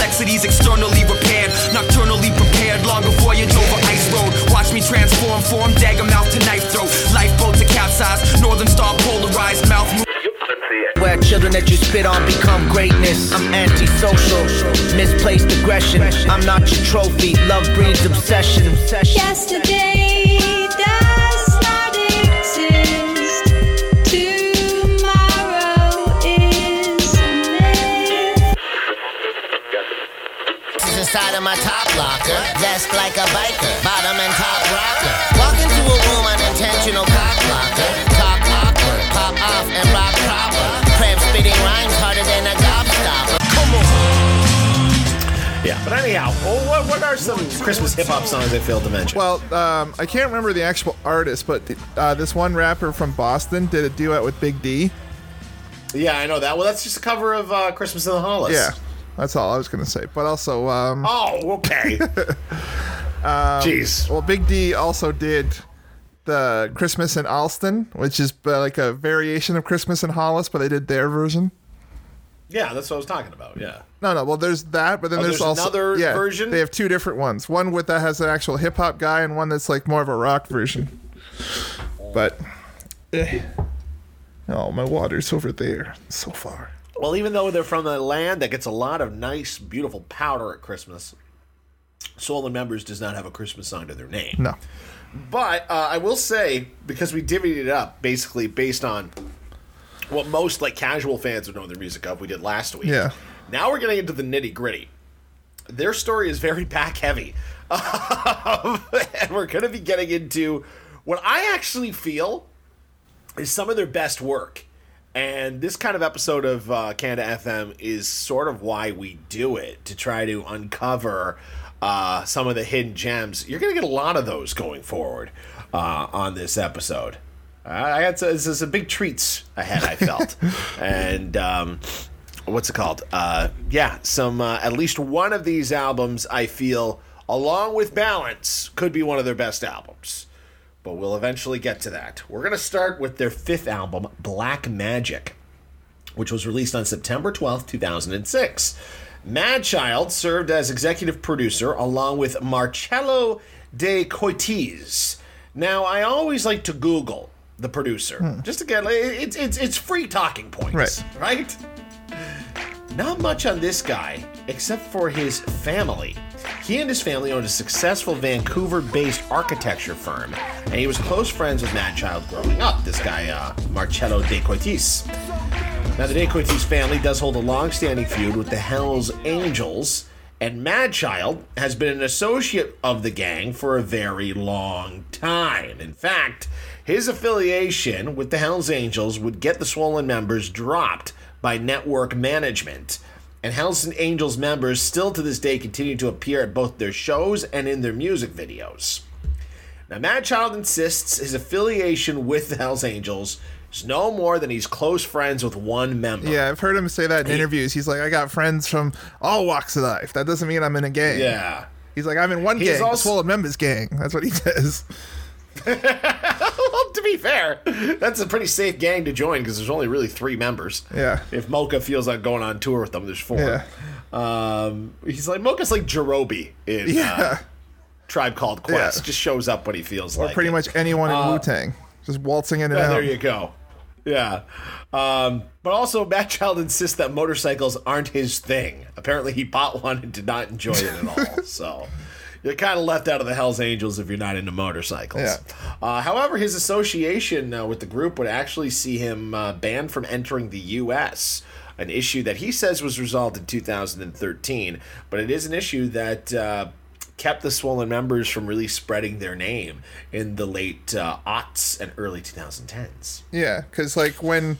complexities externally repaired. Nocturnally prepared, longer voyage over ice road. Watch me transform, form, dagger mouth to knife throat. Lifeboat to capsize, northern star polarized mouth. Where children that you spit on become greatness. I'm antisocial, misplaced aggression. I'm not your trophy. Love breeds obsession. Yesterday top locker. Vest like a biker. Bottom and top rocker. Walk into a room unintentional cock blocker. Talk awkward. Pop off and rock proper. Cramp spitting rhymes harder than a gobstopper. Come on. Yeah, but anyhow, well, what, what are some Christmas hip hop songs I failed to mention? Well, um, I can't remember the actual artist, but uh, this one rapper from Boston did a duet with Big D. yeah, I know that. Well, that's just a cover of uh, Christmas in the Hollis. Yeah, that's all I was gonna say. But also, um, Oh, okay. Jeez. well, Big D also did the Christmas in Allston, which is uh, like a variation of Christmas in Hollis, but they did their version. Yeah, that's what I was talking about. Yeah. No, no. Well, there's that, but then Oh, there's, there's also another yeah, version? They have two different ones. One with that has an actual hip hop guy, and one that's like more of a rock version. But, eh. oh, my water's over there, so far. Well, even though they're from a land that gets a lot of nice, beautiful powder at Christmas, Swollen Members does not have a Christmas song to their name. No. But uh, I will say, because we divvied it up basically based on what most like casual fans would know their music of, we did last week. Yeah. Now we're getting into the nitty gritty. Their story is very back heavy. and we're going to be getting into what I actually feel is some of their best work. And this kind of episode of uh, Canada FM is sort of why we do it to try to uncover uh, some of the hidden gems. You're going to get a lot of those going forward uh, on this episode. I had some, some big treats ahead. I felt, and um, what's it called? Uh, yeah, some uh, at least one of these albums I feel, along with Balance, could be one of their best albums but we'll eventually get to that. We're going to start with their fifth album, Black Magic, which was released on September 12th, 2006. Madchild served as executive producer along with Marcello de Coites. Now, I always like to Google the producer hmm. just to get it's it's it's free talking points, Right. right? Not much on this guy, except for his family. He and his family owned a successful Vancouver based architecture firm, and he was close friends with Mad Child growing up, this guy, uh, Marcello De Coitis. Now, the De Coitis family does hold a long standing feud with the Hells Angels, and Mad Child has been an associate of the gang for a very long time. In fact, his affiliation with the Hells Angels would get the Swollen members dropped by network management. And Hells Angels members still to this day continue to appear at both their shows and in their music videos. Now, Mad Child insists his affiliation with the Hells Angels is no more than he's close friends with one member. Yeah, I've heard him say that in interviews. He's like, I got friends from all walks of life. That doesn't mean I'm in a gang. Yeah. He's like, I'm in one He's gang, the also- Swollen Members gang. That's what he says. to be fair, that's a pretty safe gang to join because there's only really three members. Yeah. If Moka feels like going on tour with them, there's four. Yeah. Um, he's like Moka's like Jarobi in Yeah. uh, Tribe Called Quest. Yeah. Just shows up when he feels Or like. Or pretty it. much anyone in Wu Tang. Just waltzing in and Yeah, out. there you go. Yeah. Um, but also, Mad Child insists that motorcycles aren't his thing. Apparently, he bought one and did not enjoy it at all. so you're kind of left out of the Hells Angels if you're not into motorcycles. Yeah. Uh, however, his association uh, with the group would actually see him uh, banned from entering the U.S., an issue that he says was resolved in 2013. But it is an issue that. Uh, kept the swollen members from really spreading their name in the late uh, aughts and early 2010s. Yeah, because like when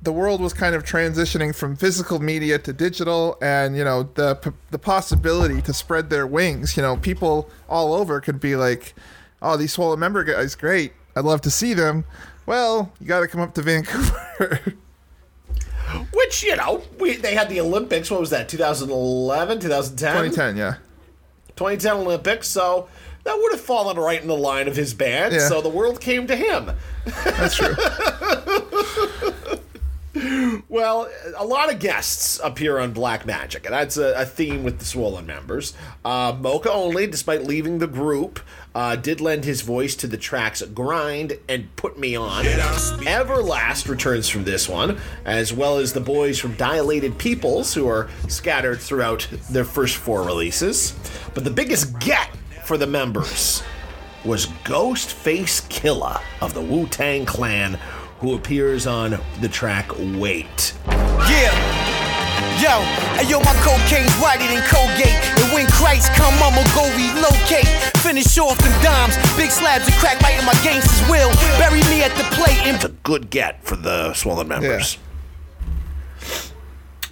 the world was kind of transitioning from physical media to digital, and you know the p- the possibility to spread their wings, you know, people all over could be like, "Oh, these swollen member guys, great! I'd love to see them." Well, you got to come up to Vancouver. Which, you know, we, they had the Olympics. What was that, 2011, 2010? 2010, yeah. 2010 Olympics. So that would have fallen right in the line of his band. Yeah. So the world came to him. That's true. Well, a lot of guests appear on Black Magic, and that's a, a theme with the Swollen members. Uh, Moka Only, despite leaving the group, uh, did lend his voice to the tracks "Grind" and "Put Me On." Everlast returns from this one, as well as the boys from Dilated Peoples, who are scattered throughout their first four releases. But the biggest get for the members was Ghostface Killah of the Wu Tang Clan, who appears on the track Wait. Yeah. Yo, yo, my cocaine's whiter than Colgate. And when Christ come, I'ma go relocate. Finish off them dimes, big slabs of crack right in my gangster's will. Bury me at the plate and It's a good get for the Swollen members.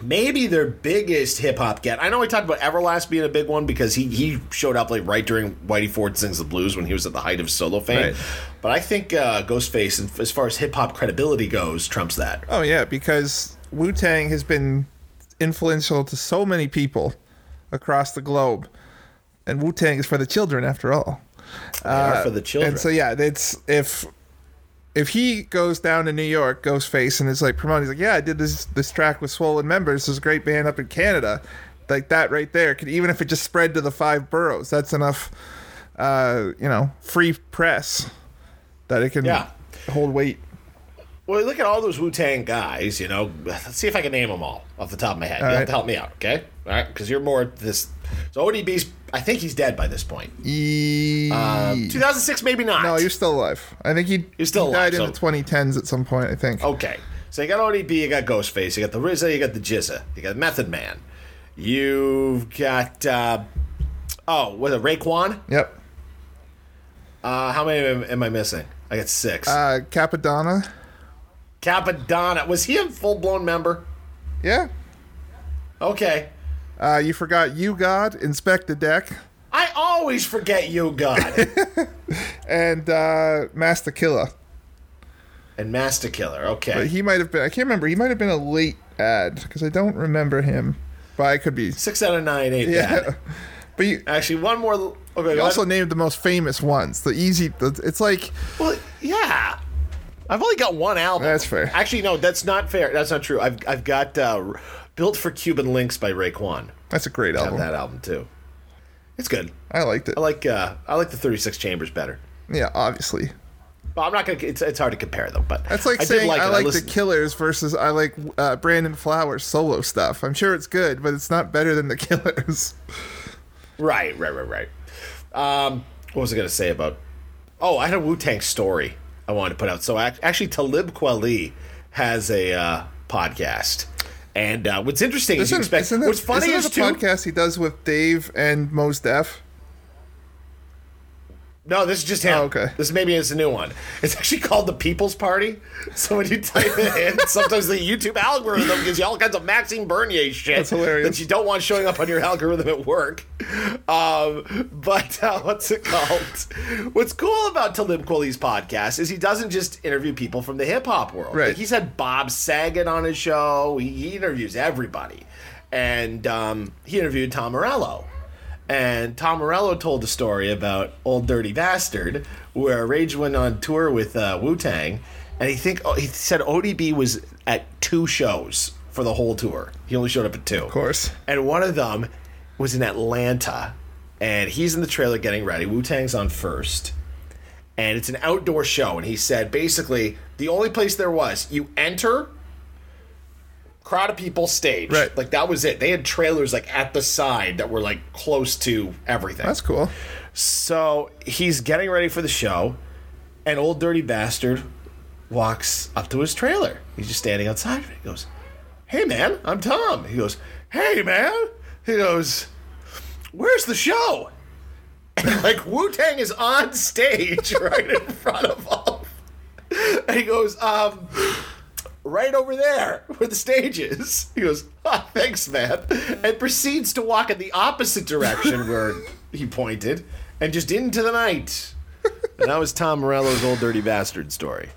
Maybe their biggest hip hop get. I know we talked about Everlast being a big one because he he showed up like right during Whitey Ford sings the blues when he was at the height of solo fame. Right. But I think uh, Ghostface, and as far as hip hop credibility goes, trumps that. Oh yeah, because Wu Tang has been influential to so many people across the globe, and Wu Tang is for the children after all. They are for the children. Uh, And so yeah, it's if if he goes down to New York, Ghostface, and is like promoting, he's like, yeah, I did this this track with Swollen Members, this a great band up in Canada, like that right there. Could even if it just spread to the five boroughs, that's enough, uh, you know, free press that it can Yeah. hold weight. Well, look at all those Wu Tang guys. You know, let's see if I can name them all off the top of my head. you have to help me out, okay? All right, because you're more this. So ODB's. I think he's dead by this point. E- 2006, maybe not. No, you're still alive. I think he, You're still he died alive, in the 2010s at some point. I think. Okay. So you got ODB, you got Ghostface, you got the RZA, you got the GZA, you got Method Man. You've got uh oh, was it Raekwon? Yep. Uh how many am, am I missing? I got six. Uh, Cappadonna. Cappadonna. Was he a full blown member? Yeah. Okay. Uh, you forgot you God, Inspectah Deck, I always forget you, God. and uh, Masta Killa. and Masta Killa. okay. But he might have been. I can't remember. He might have been a late ad because I don't remember him. But I could be. Six out of nine eight Yeah. bad. But you, Actually, one more. Okay. you also named the most famous ones. The easy. The, it's like Well, yeah. I've only got one album. That's fair. Actually, no, that's not fair. That's not true. I've I've got uh, "Built for Cuban Linx" by Raekwon. that's a great I have that album too. It's good. I liked it. I like uh, I like the 36 Chambers better. Yeah, obviously. Well, I'm not gonna. It's, it's hard to compare them, but That's like I saying I it. like the Killers versus I like uh, Brandon Flowers solo stuff. I'm sure it's good, but it's not better than the Killers. Right, right, right, right. Um, what was I gonna say about? Oh, I had a Wu Tang story I wanted to put out. So actually, Talib Kweli has a uh, podcast, and uh, what's interesting is you Isn't, expect. isn't it, what's funny isn't is it too. podcast he does with Dave and Mos Def? No, this is just him. Oh, okay. This maybe is a new one. It's actually called the People's Party. So when you type it in, sometimes the YouTube algorithm gives you all kinds of Maxime Bernier shit That's hilarious. that you don't want showing up on your algorithm at work. Um, but uh, what's it called? What's cool about Talib Kweli's podcast is he doesn't just interview people from the hip hop world. Right. Like, he's had Bob Saget on his show. He, he interviews everybody, and um, he interviewed Tom Morello. And Tom Morello told a story about Old Dirty Bastard, where Rage went on tour with uh, Wu Tang, and he think oh, he said ODB was at two shows for the whole tour. He only showed up at two, of course. And one of them was in Atlanta, and he's in the trailer getting ready. Wu Tang's on first, and it's an outdoor show. And he said basically the only place there was you enter crowd of people stage Right. like that was it. They had trailers like at the side that were like close to everything. That's cool. so he's getting ready for the show and old dirty bastard walks up to his trailer. He's just standing outside of it. He goes hey man i'm tom. He goes hey man. He goes where's the show? And like wu-tang is on stage right in front of him and he goes um right over there where the stage is. He goes, ah, thanks, man. And proceeds to walk in the opposite direction where he pointed and just into the night. And that was Tom Morello's old dirty bastard story.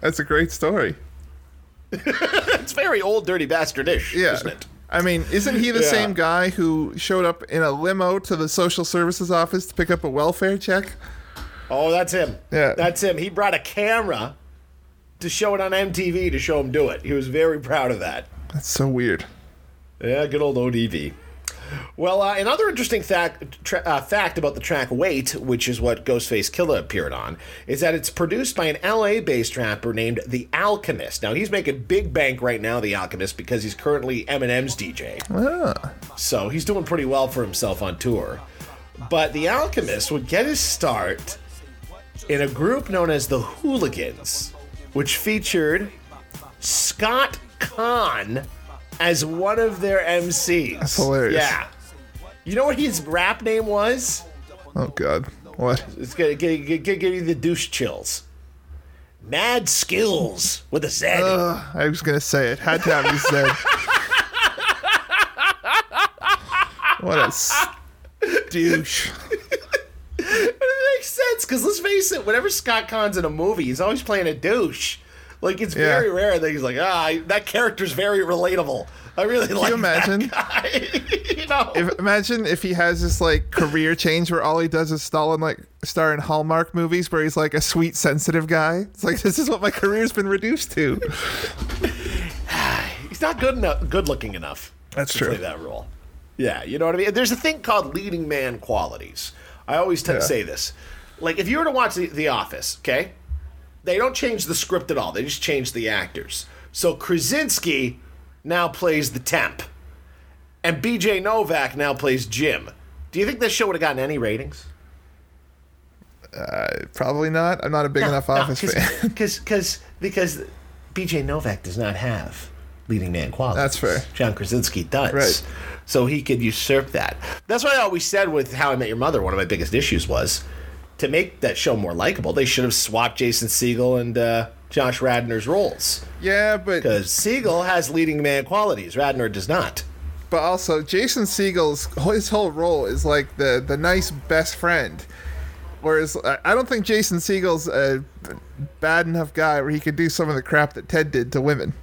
That's a great story. It's very old dirty bastardish, Yeah. isn't it? I mean, isn't he the Yeah. same guy who showed up in a limo to the social services office to pick up a welfare check? Oh, that's him. Yeah. That's him. He brought a camera to show it on MTV to show him do it. He was very proud of that. That's so weird. Yeah, good old ODB. Well, uh, another interesting fact, tra- uh, fact about the track Wait, which is what Ghostface Killah appeared on, is that it's produced by an LA based rapper named The Alchemist. Now, he's making big bank right now, The Alchemist, because he's currently Eminem's DJ. Ah, So he's doing pretty well for himself on tour. But The Alchemist would get his start in a group known as the Whooliganz, which featured Scott Caan as one of their MCs. That's hilarious. Yeah. You know what his rap name was? oh god, what? It's gonna give, give, you the douche chills. Mad Skills with a Z. Ugh, I was gonna say it. Had to have you said. what a s- douche. Makes sense because let's face it, whenever Scott Caan's in a movie, he's always playing a douche. Like it's Yeah. very rare that he's like, ah, I- that character's very relatable. I really like you imagine? you know, If, imagine if he has this like career change where all he does is star in like star in Hallmark movies where he's like a sweet, sensitive guy. It's like this is what my career's been reduced to. he's not good enough, good looking enough. That's to true. Play that role. Yeah, you know what I mean. There's a thing called leading man qualities. I always tend to say this. Like if you were to watch the, the Office, okay, they don't change the script at all. They just change the actors. So Krasinski now plays the temp, and B.J. Novak now plays Jim. Do you think this show would have gotten any ratings? Uh, probably not. I'm not a big enough Office fan. Because because because B.J. Novak does not have leading man qualities. That's fair. John Krasinski does. Right. So he could usurp that. That's why I always said with How I Met Your Mother, one of my biggest issues was to make that show more likable. They should have swapped Jason Segel and uh, Josh Radnor's roles Yeah, but because Segel has leading man qualities. Radnor does not. but also Jason Segel's his whole role is like the the nice best friend. Whereas I I don't think Jason Segel's a bad enough guy where he could do some of the crap that Ted did to women.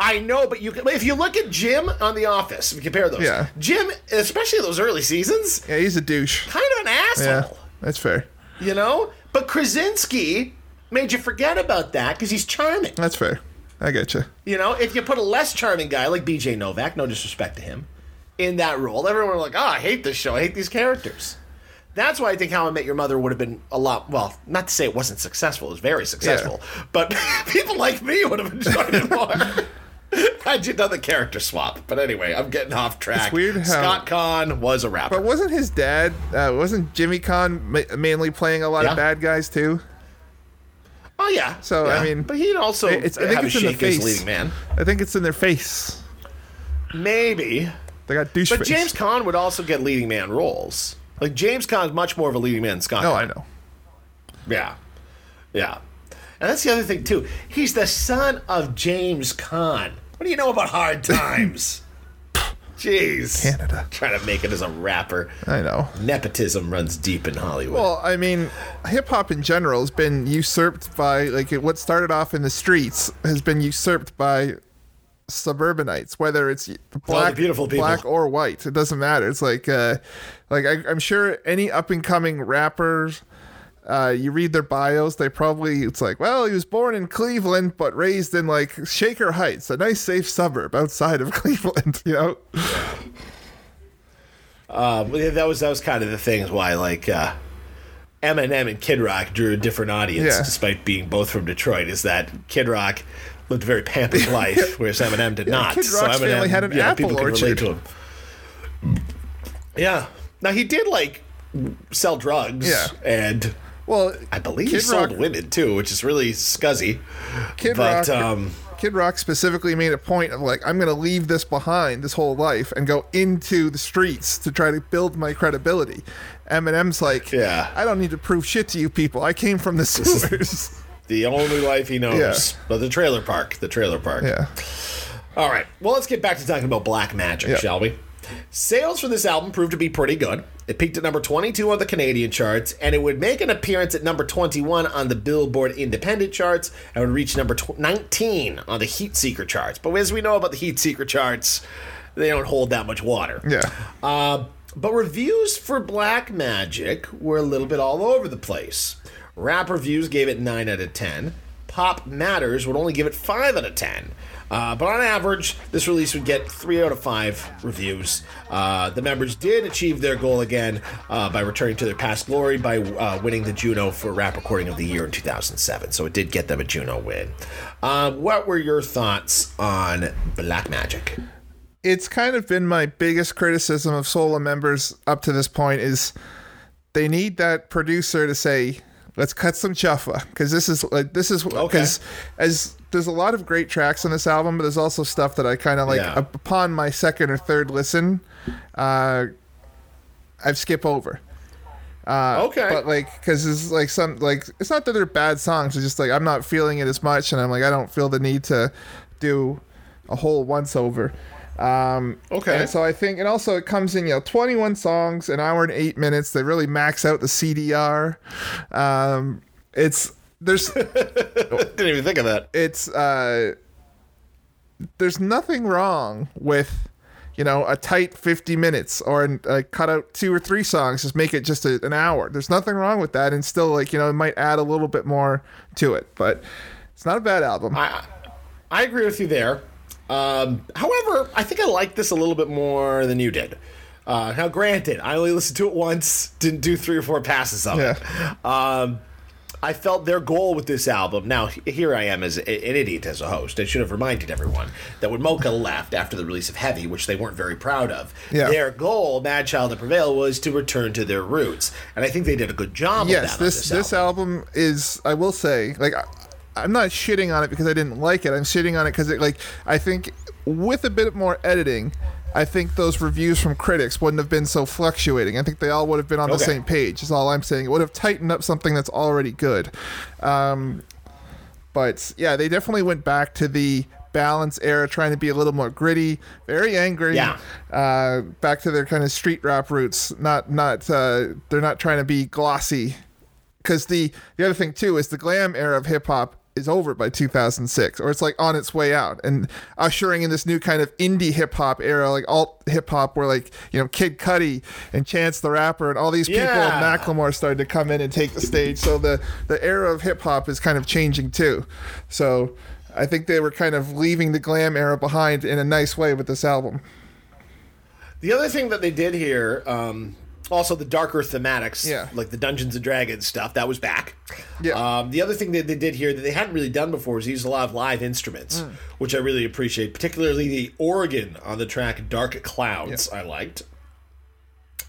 I know, but you can, if you look at Jim on The Office, compare those, Yeah. Jim, especially those early seasons, Yeah, he's a douche. kind of an asshole. Yeah, that's fair. You know? But Krasinski made you forget about that because he's charming. That's fair. I get you. You know, if you put a less charming guy like BJ Novak, no disrespect to him, in that role, everyone would be like, oh, I hate this show. I hate these characters. That's why I think How I Met Your Mother would have been a lot, well, not to say it wasn't successful, it was very successful, but people like me would have enjoyed it more. Had did the character swap. But anyway, I'm getting off track. It's weird how- Scott Caan was a rapper. But wasn't his dad? Uh, wasn't Jimmy Caan ma- mainly playing a lot Yeah. of bad guys too? oh, yeah. So, Yeah. I mean, but he'd also I think it's a in the face. leading man. I think it's in their face. Maybe. They got douche But face. James Caan would also get leading man roles. Like James Caan's much more of a leading man than Scott. No. I know. Yeah, yeah. And that's the other thing too. He's the son of James Caan. What do you know about hard times? Jeez. Canada. Trying to make it as a rapper. I know. Nepotism runs deep in Hollywood. Well, I mean, hip hop in general has been usurped by like what started off in the streets has been usurped by suburbanites, whether it's black, beautiful people. black or white. It doesn't matter. It's like, uh, like I, I'm sure any up and coming rappers. Uh, you read their bios, they probably it's like, well, he was born in Cleveland, but raised in like Shaker Heights, a nice safe suburb outside of Cleveland. You know, Um, yeah, that was that was kind of the things why like uh, Eminem and Kid Rock drew a different audience, Yeah. despite being both from Detroit. Is that Kid Rock lived a very pampered life, whereas Eminem did not. Kid Rock's Eminem, family had an yeah, apple people could relate orchard. to him. Yeah. Now he did like sell drugs. Yeah. And well, I believe he Kid sold Rock- women too, which is really scuzzy. Kid but Rock, um, Kid Rock specifically made a point of like, I'm gonna leave this behind this whole life and go into the streets to try to build my credibility. Eminem's like, Yeah. I don't need to prove shit to you people. I came from the sewers. the only life he knows. Yeah. But the trailer park. The trailer park. yeah, All right. Well, let's get back to talking about Black Magic, Yeah. shall we? Sales for this album proved to be pretty good. It peaked at number 22 on the Canadian charts, and it would make an appearance at number 21 on the Billboard Independent charts, and would reach number tw- 19 on the Heat Seeker charts. But as we know about the Heat Seeker charts, they don't hold that much water. Yeah. Uh, but reviews for Black Magic were a little bit all over the place. Rap reviews gave it 9 out of 10. Pop Matters would only give it 5 out of 10. Uh, but on average, this release would get 3 out of 5 reviews. Uh, the members did achieve their goal again uh, by returning to their past glory by uh, winning the Juno for Rap Recording of the Year in 2007. So it did get them a Juno win. Uh, what were your thoughts on Black Magic? it's kind of been my biggest criticism of Swollen Members up to this point is they need that producer to say let's cut some chuffa because this is like this is because as there's a lot of great tracks on this album but there's also stuff that i kind of like Yeah. upon my second or third listen uh i've skipped over uh, Okay. but like because it's like some like it's not that they're bad songs it's just like i'm not feeling it as much and i'm like i don't feel the need to do a whole once over um Okay. and so i think and also it comes in you know 21 songs an hour and eight minutes they really max out the cdr um it's there's Didn't even think of that. it's uh there's nothing wrong with you know a tight 50 minutes or uh, cut out two or three songs just make it just a, an hour there's nothing wrong with that and still like you know it might add a little bit more to it but it's not a bad album I I agree with you there. Um, however, I think I like this a little bit more than you did. Uh, now, granted, I only listened to it once, didn't do three or four passes of it. Um, I felt their goal with this album. Now, here I am as an idiot as a host. I should have reminded everyone that when Moka left after the release of Heavy, which they weren't very proud of, Yeah. their goal, Mad Child and Prevail, was to return to their roots, and I think they did a good job. yes of that on this this album is i will say like i'm not shitting on it because i didn't like it i'm shitting on it because it like i think with a bit more editing I think those reviews from critics wouldn't have been so fluctuating. I think they all would have been on the same page. Is all I'm saying. It would have tightened up something that's already good. Um, but yeah, they definitely went back to the balance era, trying to be a little more gritty, very angry. Yeah. Uh, back to their kind of street rap roots. Not not uh, they're not trying to be glossy. Because the the other thing too is the glam era of hip hop is over by 2006, or it's like on its way out, and ushering in this new kind of indie hip hop era, like alt hip hop, where like you know Kid Cudi and Chance the Rapper and all these people, Yeah. Macklemore started to come in and take the stage. So the the era of hip hop is kind of changing too. So I think they were kind of leaving the glam era behind in a nice way with this album. The other thing that they did here, um, also the darker thematics, Yeah. like the Dungeons and Dragons stuff, that was back. Yeah. Um, the other thing that they did here that they hadn't really done before is use a lot of live instruments, Mm. which I really appreciate, particularly the organ on the track "Dark Clouds." I liked.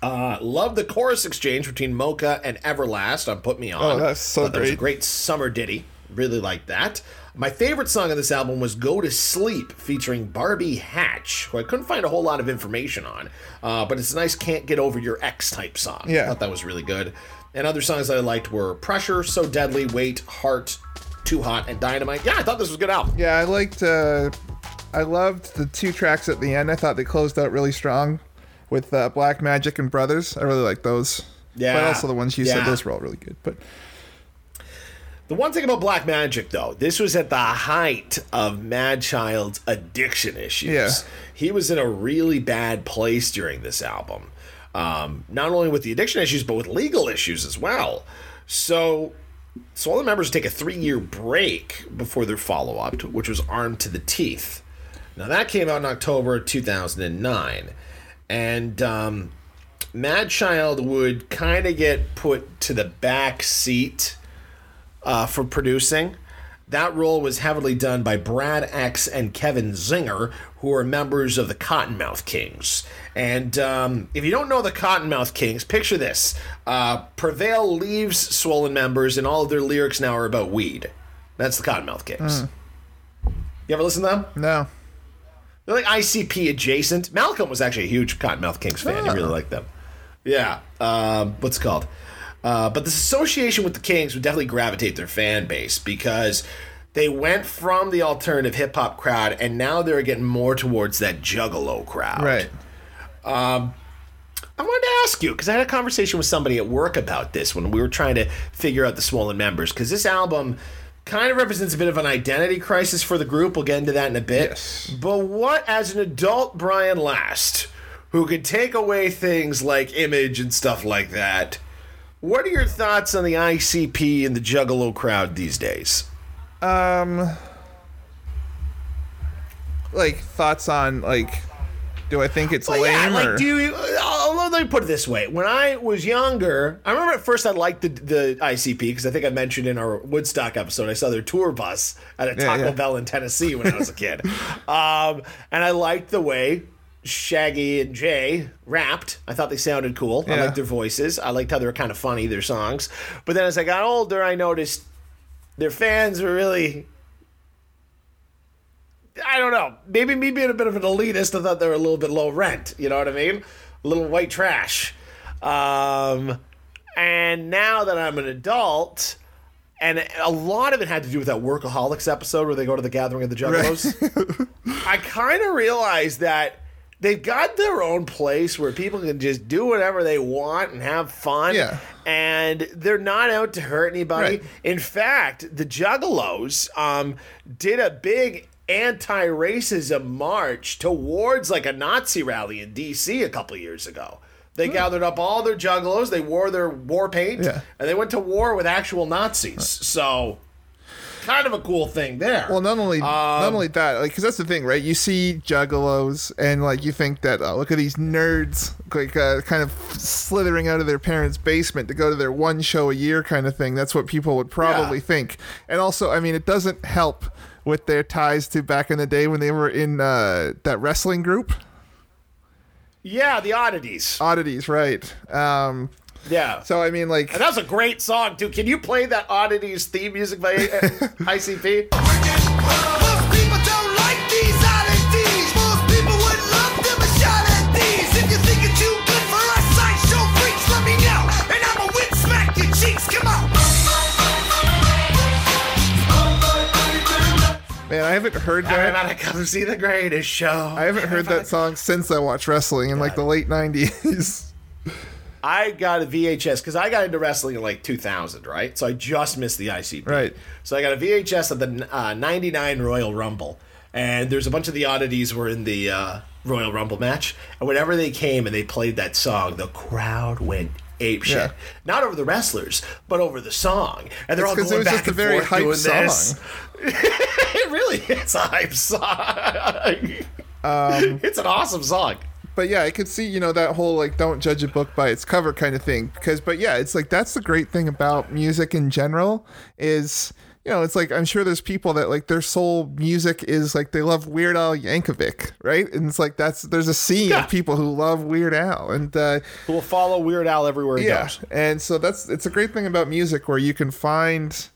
Uh, love the chorus exchange between Moka and Everlast on "Put Me On." Oh, that's so Thought that was a great. great summer ditty. Really liked that. My favorite song on this album was "Go to Sleep" featuring Barbie Hatch, who I couldn't find a whole lot of information on, uh, but it's a nice "Can't Get Over Your Ex" type song. Yeah. I thought that was really good. And other songs that I liked were "Pressure," "So Deadly," Wait, "Heart," "Too Hot," and "Dynamite." Yeah, I thought this was a good album. Yeah, I liked. Uh, I loved the two tracks at the end. I thought they closed out really strong with uh, Black Magic and Brothers. I really like those. Yeah. But also the ones you Yeah. said, those were all really good. But The one thing about Black Magic, though, this was at the height of Mad Child's addiction issues. Yeah. He was in a really bad place during this album. Um, not only with the addiction issues, but with legal issues as well. So, so all the members take a three-year break before their follow-up, which was Armed to the Teeth. Now that came out in October 2009, and um, Mad Child would kind of get put to the back seat uh, for producing. That role was heavily done by Brad X and Kevin Zinger, who are members of the Kottonmouth Kings. And um, if you don't know the Kottonmouth Kings, picture this: uh, Prevail leaves Swollen members, and all of their lyrics now are about weed. That's the Kottonmouth Kings. You ever listen to them? no, They're like ICP adjacent. Malcolm was actually a huge Kottonmouth Kings fan. He really liked them. Yeah. Um, what's it called? Uh, but this association with the Kings would definitely gravitate their fan base because they went from the alternative hip hop crowd and now they're getting more towards that juggalo crowd. right. I wanted to ask you because I had a conversation with somebody at work about this when we were trying to figure out the Swollen members because this album kind of represents a bit of an identity crisis for the group. We'll get into that in a bit. Yes. But what, as an adult Brian Last, who could take away things like image and stuff like that, what are your thoughts on the ICP and the Juggalo crowd these days? Um, like thoughts on like, do I think it's Well, lame yeah, or like, do you? Uh, let me put it this way: when I was younger, I remember at first I liked the the ICP because I think I mentioned in our Woodstock episode I saw their tour bus at a Yeah, Taco yeah. Bell in Tennessee when I was a kid, um, and I liked the way Shaggy and Jay rapped. I thought they sounded cool. I liked their voices. I liked how they were kind of funny their songs. But then as I got older, I noticed their fans were really I don't know. Maybe me being a bit of an elitist, I thought they were a little bit low rent. You know what I mean? A little white trash. Um, and now that I'm an adult, and a lot of it had to do with that Workaholics episode where they go to the gathering of the Juggalos. I kind of realized that they've got their own place where people can just do whatever they want and have fun. Yeah. And they're not out to hurt anybody. Right. In fact, the Juggalos um, did a big anti-racism march towards like a Nazi rally in D.C. a couple years ago. They gathered up all their Juggalos. They wore their war paint, Yeah. and they went to war with actual Nazis. So, kind of a cool thing there. Well, not only Um, not only that, like, because that's the thing, right? You see juggalos, and like you think that, oh, look at these nerds, like, uh, kind of slithering out of their parents' basement to go to their one show a year, kind of thing. That's what people would probably Yeah. think. And also, I mean, it doesn't help with their ties to back in the day when they were in uh, that wrestling group, yeah, the oddities. oddities, right? Um, Yeah. so I mean, like, And that was a great song too. Can you play that oddities theme music by uh, ICP? Most people don't like these oddities. Most people would love them a shot at these. If you think it's too good for us sideshow freaks, let me know. And I'ma whip smack your cheeks. Come on. man, I haven't heard that. Come see the greatest show. I haven't heard that song since I watched wrestling in like the late '90s. I got a VHS because I got into wrestling in like 2000, right? So I just missed the ICP. Right. So I got a VHS of the uh, 99 Royal Rumble. And there's a bunch of the oddities were in the uh, Royal Rumble match. And whenever they came and they played that song, the crowd went ape shit. Yeah. Not over the wrestlers, but over the song. And they're It's all going it was back just a and very forth hype doing song. this. it really is a hype song. Um, it's an awesome song. But yeah, I could see you know that whole like don't judge a book by its cover kind of thing. Because but yeah, it's like that's the great thing about music in general is you know it's like I'm sure there's people that like their sole music is like they love Weird Al Yankovic, right? And it's like that's there's a scene Yeah. of people who love Weird Al, and uh, Who will follow Weird Al everywhere he yeah, goes. and so that's it's a great thing about music where you can find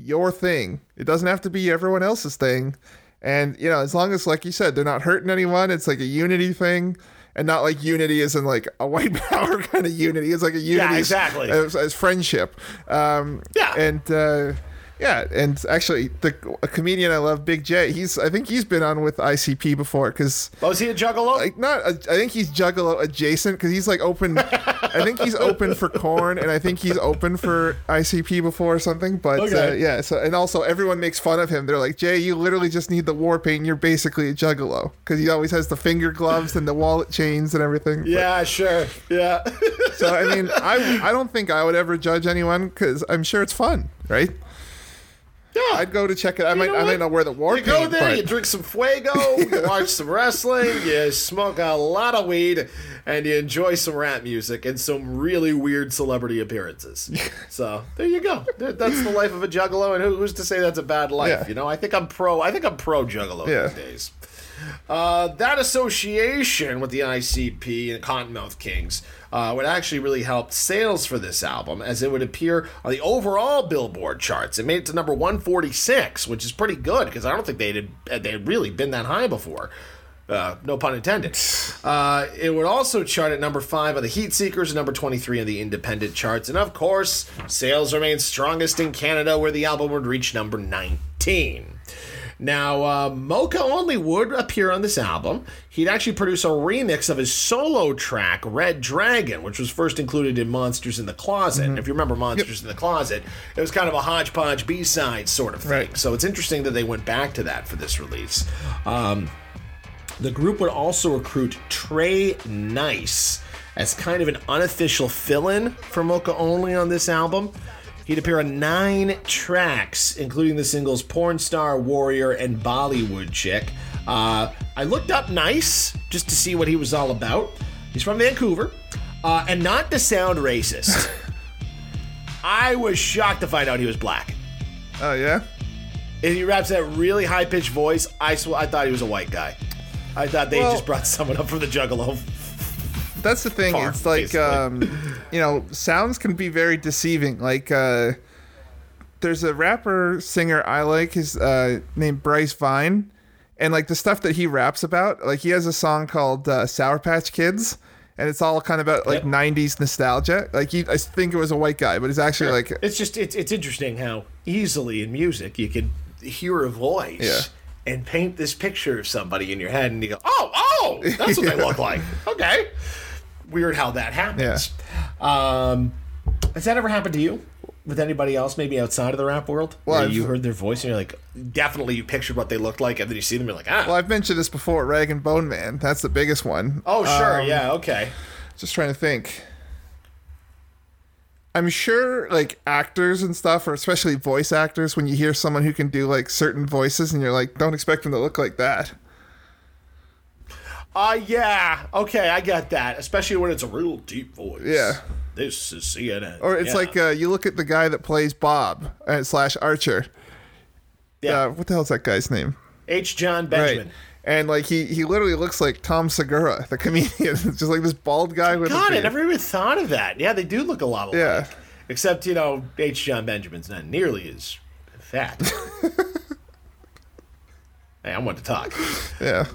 your thing. It doesn't have to be everyone else's thing. And you know, as long as like you said, they're not hurting anyone, it's like a unity thing. And not like unity is in like a white power kind of unity. It's like a unity as- exactly. as, as friendship. Um, Yeah. And uh, yeah, and actually, the a comedian I love, Big J. He's I think he's been on with ICP before because Oh, is he a juggalo? like not I think he's Juggalo adjacent because he's like open. I think he's open for Korn, and I think he's open for ICP before or something. But uh, yeah, so and also everyone makes fun of him. They're like, Jay, you literally just need the war paint. You're basically a Juggalo because he always has the finger gloves and the wallet chains and everything. But- yeah, sure. Yeah. so I mean, I I don't think I would ever judge anyone because I'm sure it's fun, right? Yeah. I'd go to check it. I might I might not wear the war you paint. go there, but- you drink some Faygo, you watch some wrestling, you smoke a lot of weed, and you enjoy some rap music and some really weird celebrity appearances. so there you go. That's the life of a juggalo, and who, who's to say that's a bad life? Yeah. You know, I think I'm pro. I think I'm pro juggalo Yeah. these days. Uh, that association with the ICP and Kottonmouth Kings uh, would actually really help sales for this album, as it would appear on the overall Billboard charts. It made it to number 146, which is pretty good because I don't think they had they had really been that high before. Uh, no pun intended. Uh, it would also chart at number five on the Heat Seekers and number 23 on the independent charts. And of course, sales remained strongest in Canada, where the album would reach number 19. Now, uh, Moka Only would appear on this album. He'd actually produce a remix of his solo track, Red Dragon, which was first included in Monsters in the Closet. And if you remember Monsters in the Closet, it was kind of a hodgepodge B side sort of thing. Right. So it's interesting that they went back to that for this release. Um, the group would also recruit Trey Nice as kind of an unofficial fill in for Moka Only on this album. He'd appear on nine tracks, including the singles Porn Star, Warrior, and Bollywood Chick. Uh, I looked up Nice just to see what he was all about. He's from Vancouver. Uh, and not to sound racist, I was shocked to find out he was black. Oh yeah. And he raps that really high pitched voice. I sw- I thought he was a white guy. I thought they Well- just brought someone up from the Juggalo. That's the thing. Far, it's like um, you know, sounds can be very deceiving. Like uh, there's a rapper singer I like. His uh, named Bryce Vine, and like the stuff that he raps about. Like he has a song called uh, Sour Patch Kids. And it's all kind of about like Yep. '90s nostalgia. Like he, I think it was a white guy, but he's actually like It's just it's it's interesting how easily in music you can hear a voice Yeah. and paint this picture of somebody in your head, and you go, oh oh, that's what they look like. Okay, weird how that happens. Um, has that ever happened to you? With anybody else, maybe outside of the rap world, Well, you heard their voice and you're like, definitely you pictured what they looked like, and then you see them, you're like, ah, Well, I've mentioned this before. Rag and Bone Man. That's the biggest one. oh sure, Um, yeah, okay. Just trying to think. I'm sure, like actors and stuff, or especially voice actors, when you hear someone who can do like certain voices, and you're like, don't expect them to look like that. Uh, yeah. Okay, I get that. Especially when it's a real deep voice. Yeah. This is CNN. Or it's Yeah. like uh, you look at the guy that plays Bob uh, slash Archer. yeah. Uh, what the hell's that guy's name? H. Jon Benjamin. Right. And like he he literally looks like Tom Segura, the comedian. It's just like this bald guy with. a God, I never even thought of that. Yeah, they do look a lot alike. Yeah. Except, you know, H. Jon Benjamin's not nearly as fat. hey, I want to talk. Yeah.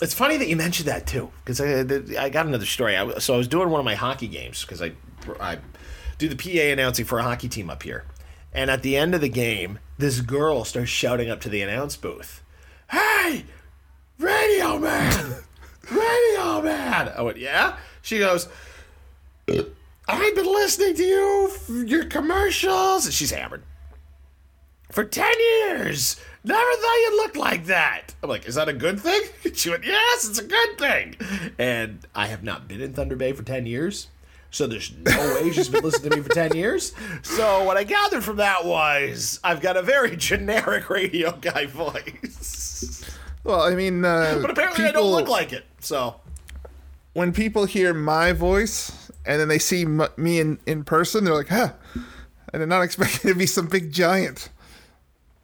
It's funny that you mentioned that too, because I, I got another story. I, so I was doing one of my hockey games because I, I do the PA announcing for a hockey team up here, and at the end of the game, this girl starts shouting up to the announce booth, "Hey, radio man, radio man!" I went, "Yeah." She goes, "I've been listening to you, your commercials," she's hammered for 10 years. Never thought you looked like that. I'm like, is that a good thing? She went, yes, it's a good thing. And I have not been in Thunder Bay for 10 years. So there's no way she's been listening to me for 10 years. So what I gathered from that was I've got a very generic radio guy voice. Well, I mean, uh, But apparently I don't look like it. So when people hear my voice and then they see m- me in, in person, they're like, huh. I they're not expect it to be some big giant.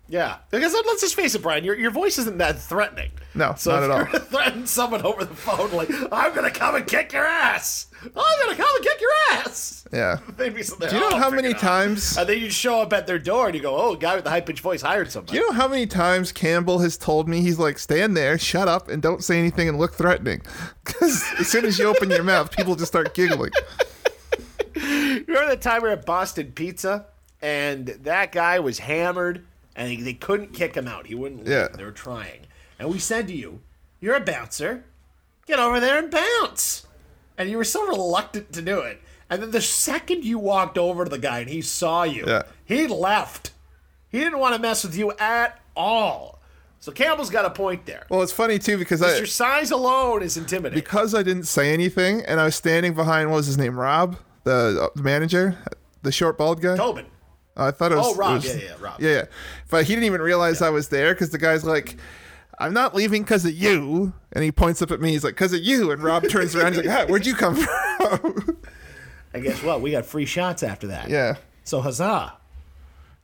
Yeah, because let's just face it, Brian. Your, your voice isn't that threatening. No, so not if at all. you're gonna threaten someone over the phone, like I'm gonna come and kick your ass. I'm gonna come and kick your ass. Yeah. They'd be sitting there, Do you know "Oh, how many it out." times- And then you'd show up at their door and you go, "Oh, a guy with the high pitched voice hired somebody." Do you know how many times Campbell has told me he's like, stand there, shut up, and don't say anything and look threatening? Because as soon as you open your mouth, people just start giggling. Remember the time we were at Boston Pizza and that guy was hammered and they, they couldn't kick him out. He wouldn't leave. Yeah. They were trying. And we said to you, You're a bouncer. Get over there and bounce. And you were so reluctant to do it. And then the second you walked over to the guy and he saw you, Yeah. he left. He didn't want to mess with you at all. So Campbell's got a point there. Well, it's funny too because I Your size alone is intimidating. because I didn't say anything and I was standing behind what was his name, Rob, the, uh, the manager, the short bald guy. Tobin. I thought it was. Oh, Rob. was- Yeah, yeah, Rob. Yeah, yeah. But he didn't even realize I was there because the guy's like, I'm not leaving because of you. And he points up at me. He's like, because of you. And Rob turns around. He's like, ah, where'd you come from? I guess what? We got free shots after that. yeah. So huzzah.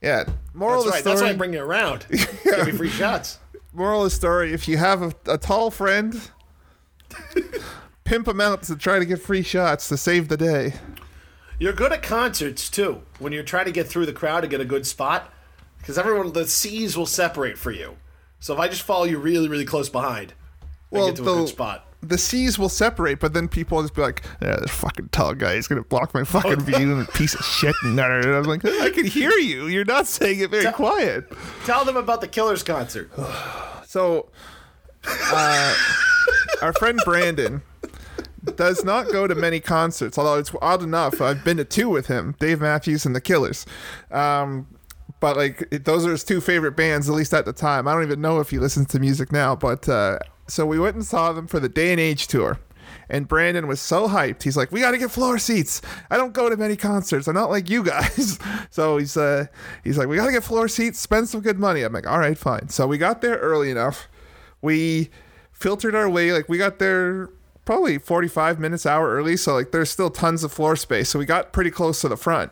Yeah. Moral That's of right. the That's why story. I'm bringing it around. Give me free shots. moral of the story: If you have a, a tall friend, pimp him out to try to get free shots to save the day. You're good at concerts too. When you're trying to get through the crowd to get a good spot, because everyone the seas will separate for you. So if I just follow you really, really close behind, Well, get to a the- good spot. the seas will separate, but then people will just be like, "Yeah, this fucking tall guy is gonna block my fucking view, and a piece of shit." And I was like, "I can hear you. You're not saying it very quiet." Tell them about the Killers concert. So, uh, our friend Brandon does not go to many concerts, although it's odd enough. I've been to two with him Dave Matthews and the Killers. Um, but like those are his two favorite bands, at least at the time. I don't even know if he listens to music now. But uh, so we went and saw them for the Day and Age tour. And Brandon was so hyped. He's like, "We got to get floor seats. I don't go to many concerts. I'm not like you guys." so he's uh, he's like, "We got to get floor seats. Spend some good money." I'm like, "All right, fine." So we got there early enough. We filtered our way. Like we got there probably 45 minutes, hour early. So like there's still tons of floor space. So we got pretty close to the front.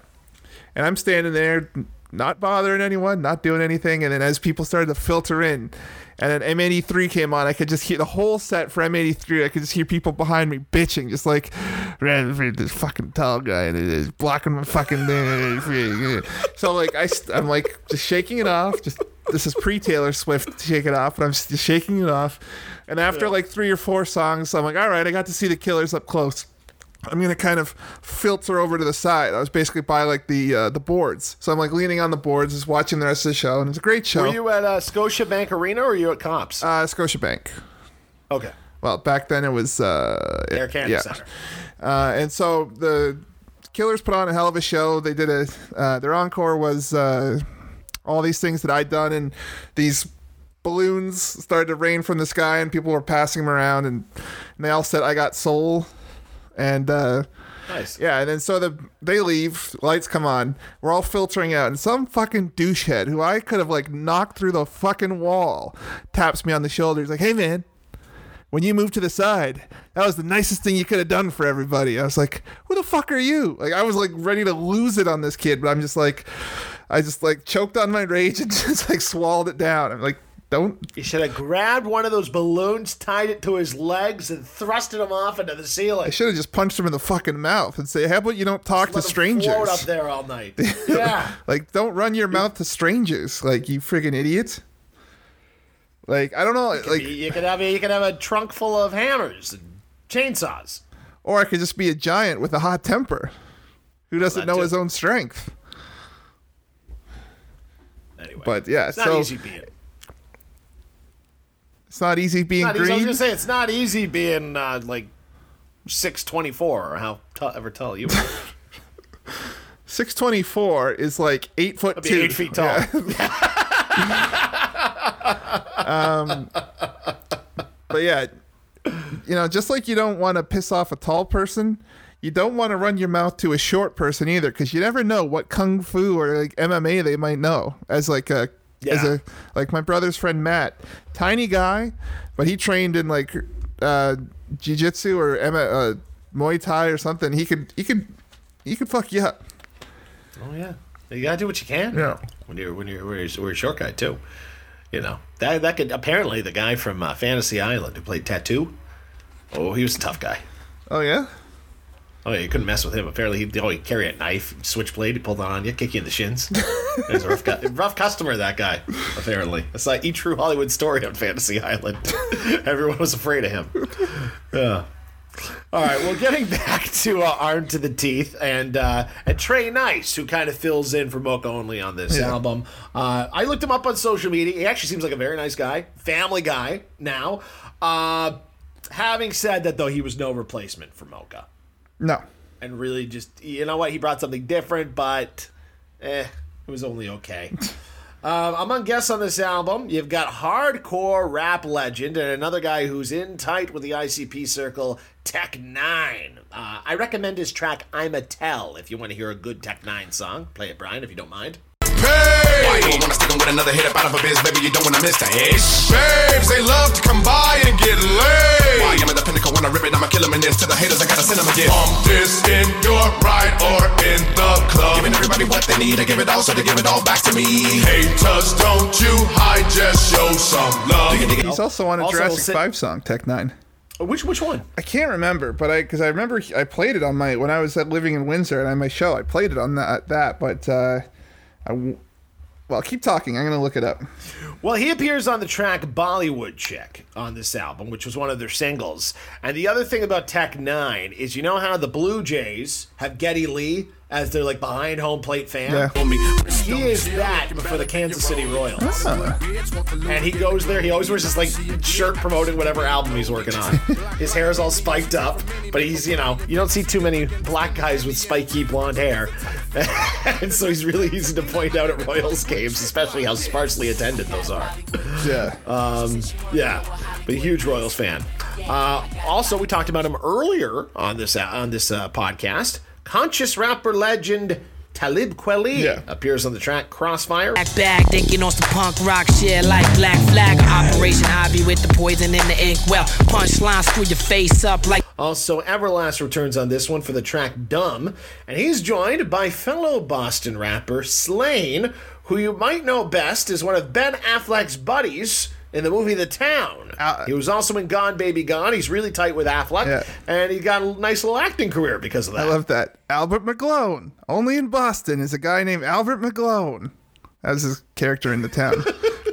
And I'm standing there, not bothering anyone, not doing anything. And then as people started to filter in, and then M83 came on, I could just hear the whole set for M83. I could just hear people behind me bitching, just like, "Man, this fucking tall guy and it is blocking my fucking thing. So like I, I'm like just shaking it off. Just this is pre Taylor Swift, shake it off, but I'm just shaking it off. And after like three or four songs, I'm like, all right, I got to see the Killers up close. I'm gonna kind of filter over to the side. I was basically by like the uh, the boards, so I'm like leaning on the boards, just watching the rest of the show, and it's a great show. Were you at uh, Scotiabank Arena or were you at Copps? uh, Scotiabank. okay. Well, back then it was uh, Air Canada yeah. Center. Uh, and so the Killers put on a hell of a show. They did a uh, their encore was uh, all these things that I'd done, and these balloons started to rain from the sky, and people were passing them around, and, and they all said, "I got soul," and. Uh, Nice. yeah, and then so the they leave, lights come on, we're all filtering out, and some fucking douchehead who I could have like knocked through the fucking wall taps me on the shoulder. He's like, "Hey man, when you moved to the side, that was the nicest thing you could have done for everybody." I was like, "Who the fuck are you?" Like I was like ready to lose it on this kid, but I'm just like, I just like choked on my rage and just like swallowed it down. I'm like, "Don't." You should have grabbed one of those balloons, tied it to his legs, and thrusted him off into the ceiling. I should have just punched him in the fucking mouth and say, "How about you don't talk to Let him strangers?" float up there all night. Yeah. Like, don't run your mouth to strangers, like you friggin' idiot. Like, I don't know, like, you could have a, you could have a trunk full of hammers and chainsaws. or I could just be a giant with a hot temper, who doesn't that know too. his own strength. Anyway, But yeah, it's not so. It's not easy being Not easy. I was gonna say it's not easy being uh, like six twenty four or how t- ever tall you are. Six twenty four is like eight foot two, eight feet tall. But yeah, you know, just like you don't want to piss off a tall person, you don't want to run your mouth to a short person either, because you never know what kung fu or like MMA they might know. As like a as a like my brother's friend Matt, tiny guy, but he trained in like uh, jiu-jitsu or uh, Muay Thai or something. He could he could he could fuck you up. Oh yeah, you gotta do what you can. Yeah. When you're when you're when you're, when you're a short guy too, you know that that could apparently the guy from uh, Fantasy Island who played Tattoo. Oh, he was a tough guy. Oh yeah. Oh yeah, you couldn't mess with him. Apparently, he'd, oh he'd carry a knife, switchblade, he pulled it on you, kick you in the shins. He's a rough, guy, rough customer. That guy, apparently. It's like each true Hollywood story on Fantasy Island. Everyone was afraid of him. Yeah. All right. Well, getting back to uh, Armed to the Teeth and uh, and Tre Nyce, who kind of fills in for Moka Only on this album. Uh, I looked him up on social media. He actually seems like a very nice guy, family guy now. Uh, having said that, though, he was no replacement for Moka No. and really just you know what he brought something different but eh it was only okay um, among guests on this album you've got hardcore rap legend and another guy who's in tight with the icp circle Tech N9ne uh, i recommend his track i'm a tell if you want to hear a good Tech N9ne song play it brian if you don't mind! Why you wanna stick 'em with another hit up out of a biz, baby? You don't wanna miss the ish. Babes, they love to come by and get laid. Why I'm at the pinnacle when I rip it, I'ma kill 'em in this. To the haters, I gotta send 'em a gift. Pump this in your ride or in the club. Giving everybody what they need, I give it all, so they give it all back to me. Haters, don't you hide, just show some love. He's also on a Also, Jurassic sit- Five song, Tech N9ne. Uh, which which one I can't remember, but I because I remember he- I played it on my when I was at living in Windsor and on my show I played it on that that, but uh, I w- well keep talking. I'm gonna look it up. Well, he appears on the track Bollywood Chick on this album, which was one of their singles. And the other thing about Tech N9ne is you know how the Blue Jays have Geddy Lee as their like behind home plate fan? Yeah. He is that for the Kansas City Royals. And he goes there, he always wears this like shirt promoting whatever album he's working on. His hair is all spiked up, but he's, you know, you don't see too many black guys with spiky blonde hair. and so he's really easy to point out at Royals games, especially how sparsely attended those are. Yeah. Um, yeah, but a huge Royals fan. Uh, also, we talked about him earlier on this uh, on this uh, podcast. Conscious rapper legend Talib Kweli Yeah. appears on the track Crossfire. Back back, thinking on some punk rock shit like Black Flag. Operation Ivy with the poison in the ink. Well, punchline, screw your face up like. Also, Everlast returns on this one for the track Dumb, and he's joined by fellow Boston rapper Slaine, who you might know best as one of Ben Affleck's buddies in the movie The Town. Uh, he was also in Gone Baby Gone. He's really tight with Affleck, Yeah. and he got a nice little acting career because of that. I love that. Albert McGlone. Only in Boston is a guy named Albert McGlone. That's his character in the town.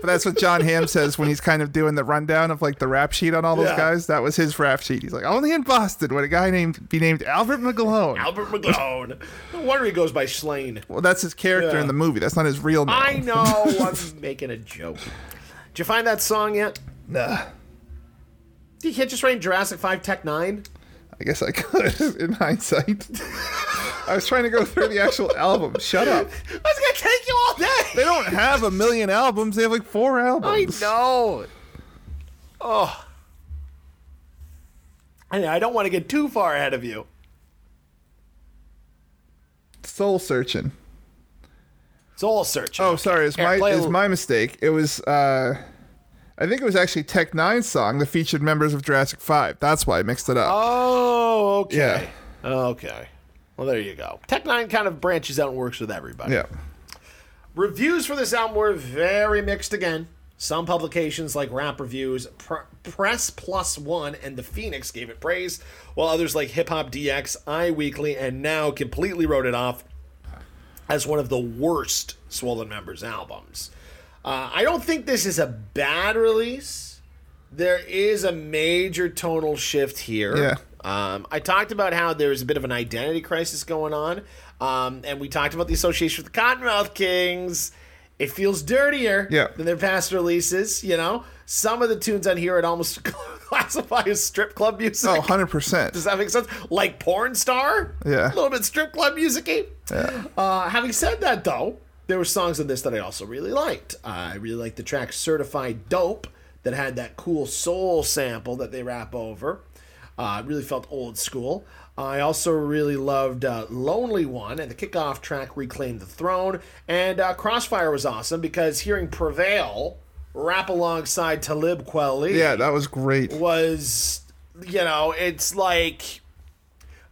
but that's what Jon Hamm says when he's kind of doing the rundown of like the rap sheet on all those Yeah. guys. That was his rap sheet. He's like, only in Boston would a guy named be named Albert McGlone. Albert McGlone. no wonder he goes by Slaine. well, that's his character Yeah. in the movie. That's not his real name. I know. I'm making a joke. Did you find that song yet? Nah. You can't just write Jurassic 5 Tech N9ne? I guess I could in hindsight. I was trying to go through the actual album. Shut up. That's going to take you all day. They don't have a million albums. They have like four albums. I know. Oh. I, I don't want to get too far ahead of you. Soul searching. Soul searching. Oh, sorry. It's Here, my it's little- my mistake. It was uh I think it was actually Tech N9ne's song that featured members of Jurassic Five. That's why I mixed it up. Oh, okay. Yeah. Okay. Well, there you go. Tech Nine kind of branches out and works with everybody. yeah. Reviews for this album were very mixed again. Some publications like Rap Reviews, Pr- Press Plus One, and The Phoenix gave it praise, while others like Hip Hop DX, Eye Weekly, and Now completely wrote it off as one of the worst Swollen Members albums. Uh, I don't think this is a bad release. There is a major tonal shift here. Yeah. Um, I talked about how there's a bit of an identity crisis going on, um, and we talked about the association with the Kottonmouth Kings. It feels dirtier Yeah. than their past releases. You know, some of the tunes on here I'd almost classify as strip club music. Oh, 100%. Does that make sense? Like Porn Star? Yeah. A little bit strip club music Yeah. uh, having said that, though, there were songs in this that I also really liked. Uh, I really liked the track Certified Dope that had that cool soul sample that they rap over. Uh, it really felt old school. I also really loved uh, Lonely One and the kickoff track Reclaim the Throne. And uh, Crossfire was awesome because hearing Prevail rap alongside Talib Kweli Yeah, that was great. was, you know, it's like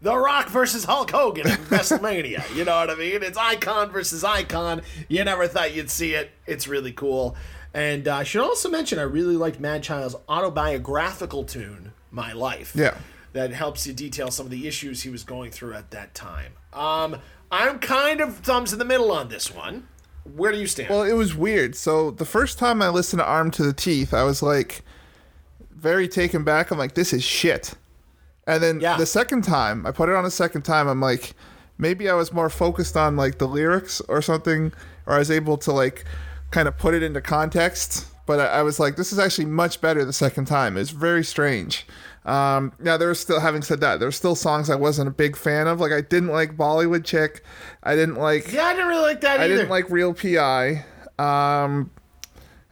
The Rock versus Hulk Hogan in WrestleMania. You know what I mean? It's icon versus icon. You never thought you'd see it. It's really cool. And uh, I should also mention I really liked Mad Child's autobiographical tune, My Life. Yeah. That helps you detail some of the issues he was going through at that time. Um, I'm kind of thumbs in the middle on this one. Where do you stand? Well, it was weird. So the first time I listened to Arm to the Teeth, I was like very taken back. I'm like, this is shit. And then Yeah. the second time, I put it on a second time, I'm like, maybe I was more focused on like the lyrics or something, or I was able to like kind of put it into context. But I, I was like, this is actually much better the second time. It's very strange. Um, now there was still, having said that, there's still songs I wasn't a big fan of. Like I didn't like Bollywood Chick. I didn't like. yeah, I didn't really like that either. I either. didn't like Real PI. Um,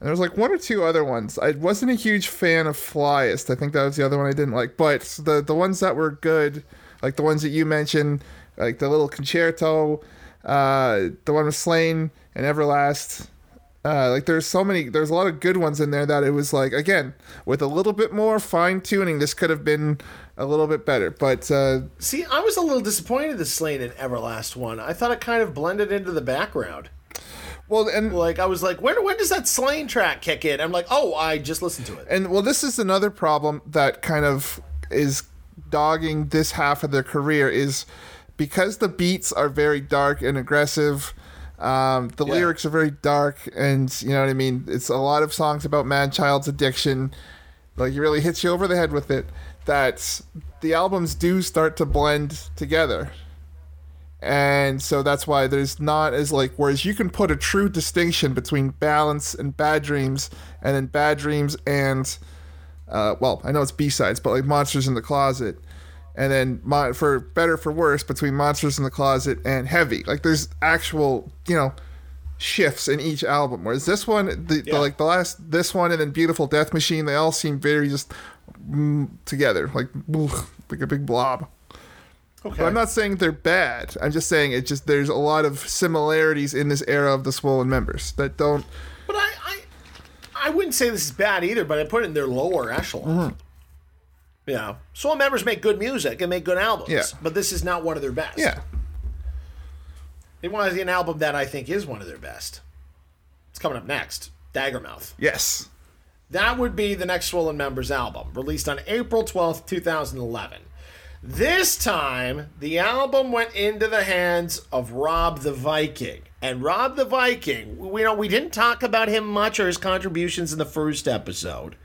and there was like one or two other ones. I wasn't a huge fan of Flyest. I think that was the other one I didn't like. But the the ones that were good, like the ones that you mentioned, like the little concerto, uh, the one with Slaine and Everlast. Uh, like there's so many, there's a lot of good ones in there that it was like again with a little bit more fine tuning, this could have been a little bit better. But uh, See, I was a little disappointed the Slaine and Everlast one. I thought it kind of blended into the background. well, and Like I was like, when when does that Slaine track kick in? I'm like, oh, I just listened to it. And well, this is another problem that kind of is dogging this half of their career is because the beats are very dark and aggressive. Um, the Yeah. lyrics are very dark, and you know what I mean. It's a lot of songs about Mad Child's addiction. Like it really hits you over the head with it. That the albums do start to blend together, and so that's why there's not as like. Whereas you can put a true distinction between balance and bad dreams, and then bad dreams and uh, well, I know it's B sides, but like Monsters in the Closet, and then Mo- for better for worse between Monsters in the Closet and Heavy. Like there's actual you know shifts in each album. Whereas this one, the, the like the last this one and then Beautiful Death Machine, they all seem very just mm, together, like like a big blob. Okay. But I'm not saying they're bad. I'm just saying it just there's a lot of similarities in this era of the Swollen members that don't. But I, I, I wouldn't say this is bad either. But I put it in their lower echelon. Mm-hmm. Yeah, Soul members make good music and make good albums. Yeah. but this is not one of their best. Yeah, They want an album that I think is one of their best. It's coming up next. Daggermouth. yes, That would be the next Swollen Members album, released on April 12th, 2011. This time, the album went into the hands of Rob the Viking. And Rob the Viking, we know we didn't talk about him much or his contributions in the first episode.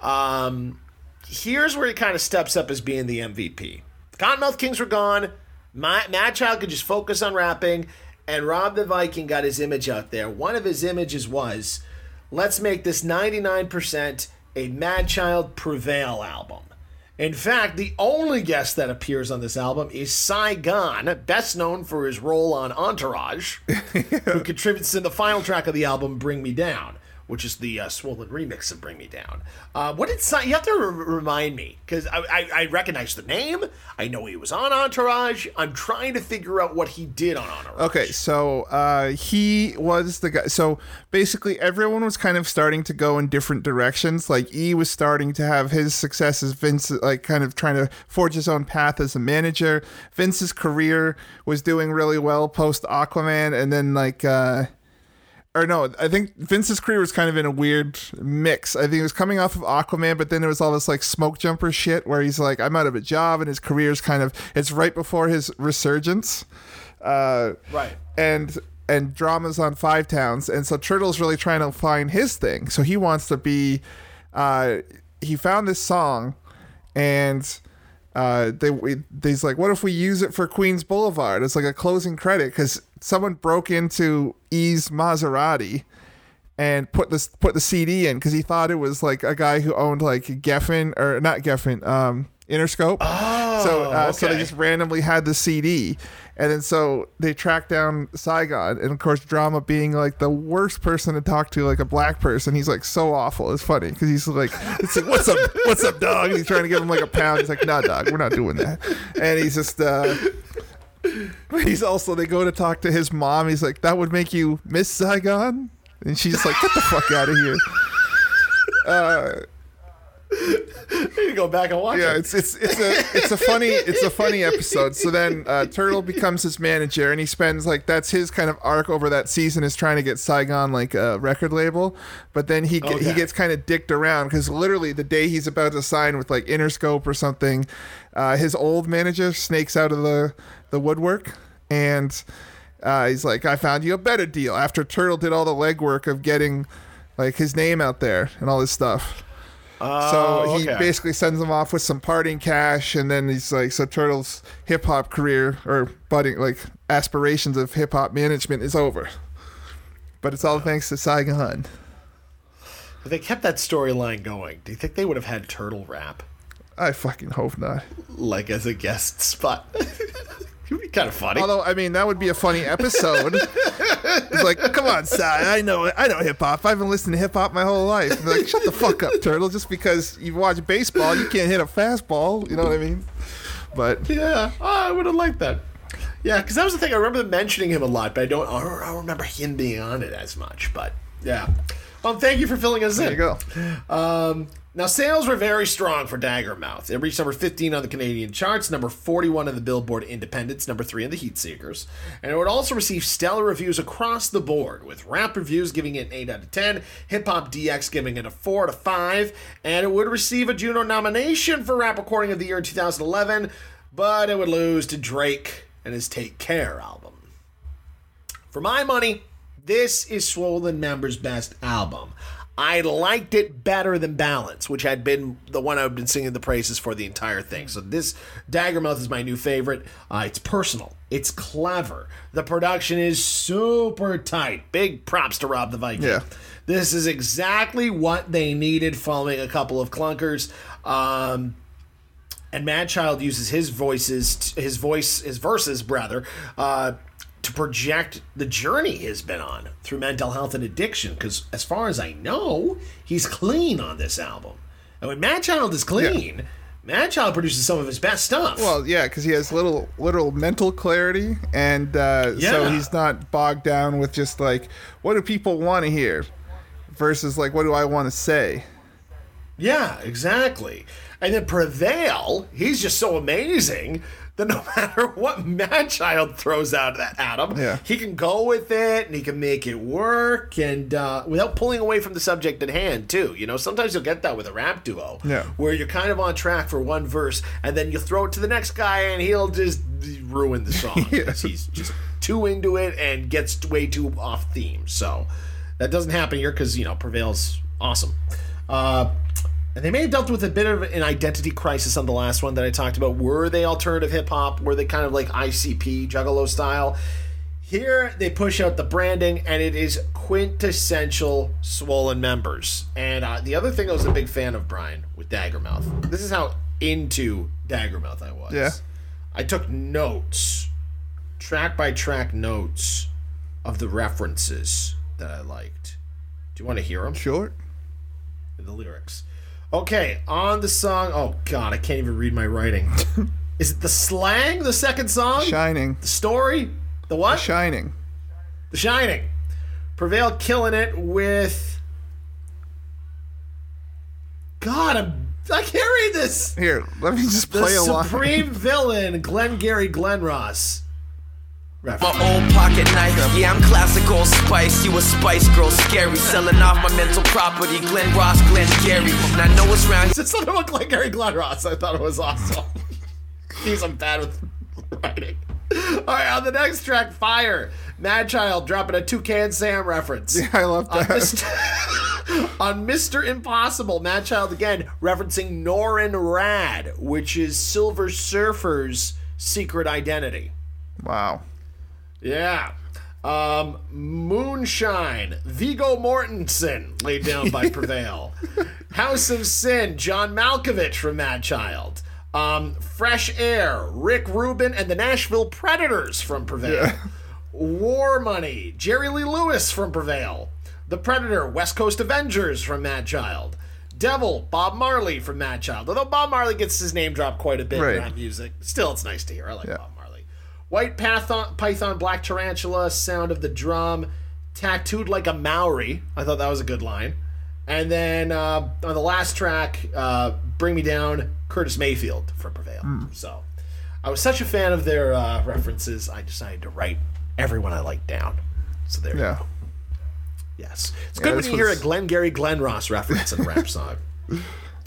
Um, here's where he kind of steps up as being the MVP. The Kottonmouth Kings were gone. My, Mad Child could just focus on rapping, and Rob the Viking got his image out there. One of his images was, let's make this 99% a Mad Child Prevail album. In fact, the only guest that appears on this album is Saigon, best known for his role on Entourage, who contributes to the final track of the album, Bring Me Down, which is the uh, swollen remix of Bring Me Down. Uh, what did you have to re- remind me? Because I, I, I recognize the name, I know he was on Entourage. I'm trying to figure out what he did on Entourage. Okay, so uh, he was the guy. So basically, everyone was kind of starting to go in different directions. Like E was starting to have his successes. Vince, like, kind of trying to forge his own path as a manager. Vince's career was doing really well post Aquaman, and then like. Uh, or no, I think Vince's career was kind of in a weird mix. I think he was coming off of Aquaman, but then there was all this like smoke jumper shit where he's like, I'm out of a job, and his career's kind of it's right before his resurgence. Uh, Right. and and Drama's on Five Towns, and so Turtle's really trying to find his thing. So he wants to be. Uh, he found this song, and uh, they we, he's like, what if we use it for Queens Boulevard? It's like a closing credit because someone broke into E's Maserati and put this put the CD in because he thought it was like a guy who owned like Geffen or not Geffen, um, Interscope. Oh, so uh, so they just randomly had the CD, and then so they tracked down Saigon, and of course Drama being like the worst person to talk to, like a black person. He's like so awful. It's funny because he's like, it's like, what's up, what's up, dog? And he's trying to give him like a pound. He's like, nah, dog, we're not doing that. And he's just. uh He's also they go to talk to his mom. He's like, "That would make you miss Saigon," and she's like, "Get the fuck out of here." Uh, You go back and watch Yeah, it. it's it's it's a it's a funny it's a funny episode. So then uh, Turtle becomes his manager, and he spends like that's his kind of arc over that season is trying to get Saigon like a record label. But then he he gets kind of dicked around because literally the day he's about to sign with like Interscope or something, uh, his old manager snakes out of the the woodwork and. Uh, he's like, I found you a better deal after Turtle did all the legwork of getting like his name out there and all this stuff. So he okay. basically sends him off with some parting cash, and then he's like, "So Turtle's hip hop career or budding like aspirations of hip hop management is over." But it's all thanks to Saigon. If they kept that storyline going, do you think they would have had Turtle rap I fucking hope not. like as a guest spot? it would be kind of funny. Although I mean, that would be a funny episode. it's like, come on, Sai, I know, I know hip hop. I've been listening to hip hop my whole life. Like, shut the fuck up, Turtle. Just because you watch baseball, you can't hit a fastball. You know what I mean? But Yeah, I would have liked that. Yeah, because that was the thing. I remember mentioning him a lot, but I don't. I don't I don't remember him being on it as much. But yeah. Um, thank you for filling us there in. There you go. Um, now sales were very strong for Daggermouth. It reached number 15 on the Canadian charts, number 41 on the Billboard Independents, number 3 on the Heatseekers, and it would also receive stellar reviews across the board, with rap reviews giving it an 8 out of 10, Hip Hop DX giving it a 4 out of 5, and it would receive a Juno nomination for Rap Recording of the Year in 2011, but it would lose to Drake and his Take Care album. For my money, this is Swollen Member's best album. I liked it better than Balance, which had been the one I've been singing the praises for the entire thing. So this Daggermouth is my new favorite. Uh, it's personal. It's clever. The production is super tight. Big props to Rob the Viking. Yeah. This is exactly what they needed following a couple of clunkers. Um, and Madchild uses his voices, his voice, his verses, rather, uh, to project the journey he's been on through mental health and addiction. Because as far as I know, he's clean on this album. And when Mad Child is clean, Mad Child produces some of his best stuff. Well, yeah, because he has little literal mental clarity, and uh, so he's not bogged down with just like what do people want to hear, versus like what do I want to say. Yeah, exactly. And then Prevail, he's just so amazing that no matter what Mad Child throws out at him, Yeah. he can go with it and he can make it work and uh, without pulling away from the subject at hand, too. You know, sometimes you'll get that with a rap duo Yeah. where you're kind of on track for one verse and then you throw it to the next guy and he'll just ruin the song. because He's just too into it and gets way too off theme. So that doesn't happen here because, you know, Prevail's awesome. Uh, and they may have dealt with a bit of an identity crisis on the last one that I talked about. Were they alternative hip hop? Were they kind of like ICP, Juggalo style? Here they push out the branding, and it is quintessential Swollen members. And uh, the other thing I was a big fan of, Brian, with Daggermouth. This is how into Daggermouth I was. Yeah. I took notes, track by track notes of the references that I liked. Do you want to hear them? Sure. the lyrics. Okay, on the song. Oh God, I can't even read my writing. Is it the slang? The second song? Shining. The story? The what? Shining. The Shining. Prevail killing it with. God, I'm, I can't read this. Here, let me just play The along. supreme villain, Glengarry Glen Ross. My old pocket knife, yeah, I'm classic old spice. You a spice girl, scary. Selling off my mental property, Glen Ross, Glenn Gary. And I know it's round It's something about Glengarry Glen Ross. I thought it was awesome. He's I'm bad with writing. All right, on the next track, Fire. Mad Child dropping a Toucan Sam reference. Yeah, I love On that. Mr. on Mr. Impossible, Mad Child again referencing Norrin Radd, which is Silver Surfer's secret identity. Wow. Yeah. Um, Moonshine, Viggo Mortensen, laid down by Prevail. House of Sin, John Malkovich from Mad Child. Um, Fresh Air, Rick Rubin and the Nashville Predators from Prevail. War Money, Jerry Lee Lewis from Prevail. The Predator, West Coast Avengers from Mad Child. Devil, Bob Marley from Mad Child. Although Bob Marley gets his name dropped quite a bit Right. in that music, still it's nice to hear. I like Yeah. Bob Marley. White Python, Python, Black Tarantula, Sound of the Drum, Tattooed Like a Maori. I thought that was a good line. And then uh, on the last track, uh, Bring Me Down, Curtis Mayfield from Prevail. So I was such a fan of their uh, references, I decided to write everyone I liked down. So there you go. Yes. It's Yeah, good when you hear a was- Glengarry Glen Ross reference in a rap song.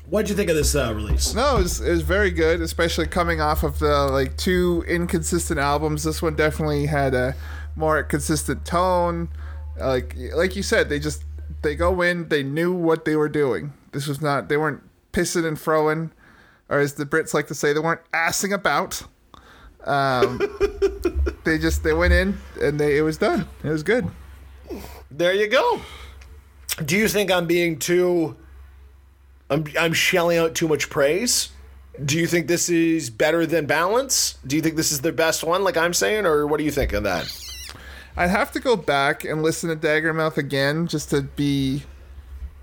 What'd you think of this uh, release? No, it was, it was very good, especially coming off of the like two inconsistent albums. This one definitely had a more consistent tone. Like like you said, they just they go in, they knew what they were doing. This was not they weren't pissing and throwing, or as the Brits like to say, they weren't assing about. Um, they just they went in and they it was done. It was good. There you go. Do you think I'm being too I'm I'm shelling out too much praise? Do you think this is better than Balance? Do you think this is their best one like I'm saying or what do you think of that? I'd have to go back and listen to Daggermouth again just to be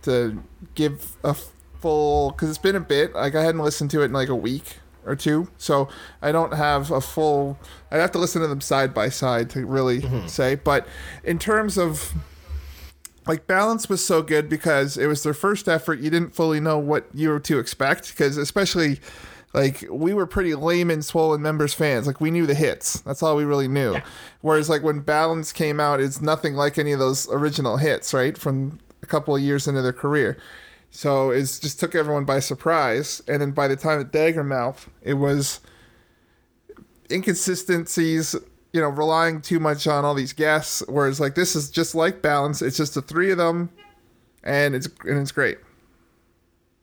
to give a full because it's been a bit. Like I hadn't listened to it in like a week or two, so I don't have a full. I'd have to listen to them side by side to really mm-hmm. say. But in terms of like balance was so good because it was their first effort. You didn't fully know what you were to expect because especially like we were pretty lame and swollen members fans. Like we knew the hits. That's all we really knew. Whereas like when Balance came out, it's nothing like any of those original hits, right? From a couple of years into their career. So it just took everyone by surprise. And then by the time at Daggermouth, it was inconsistencies, you know relying too much on all these guests. Whereas like this is just like balance. It's just the three of them, and it's and it's great.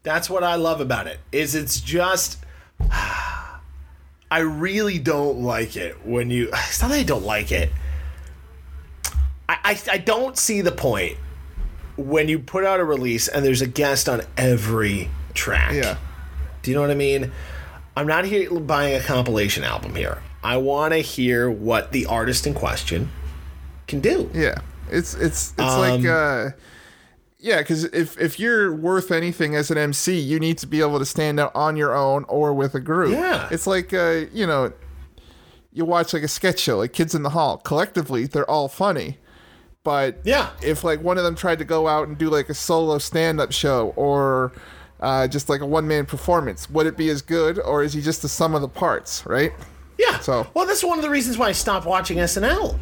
That's what I love about it. Is it's just I really don't like it when you it's not that I don't like it. I, I, I don't see the point when you put out a release and there's a guest on every track. Yeah. Do you know what I mean? I'm not here buying a compilation album here. I want to hear what the artist in question can do. Yeah, it's it's it's Um, like uh, yeah, because if if you're worth anything as an MC, you need to be able to stand out on your own or with a group. Yeah. it's like uh, you know, you watch like a sketch show, like Kids in the Hall. Collectively, they're all funny, but Yeah. if like one of them tried to go out and do like a solo stand-up show or uh, just like a one-man performance, would it be as good, or is he just the sum of the parts? Right? Yeah. So- well, that's one of the reasons why I stopped watching SNL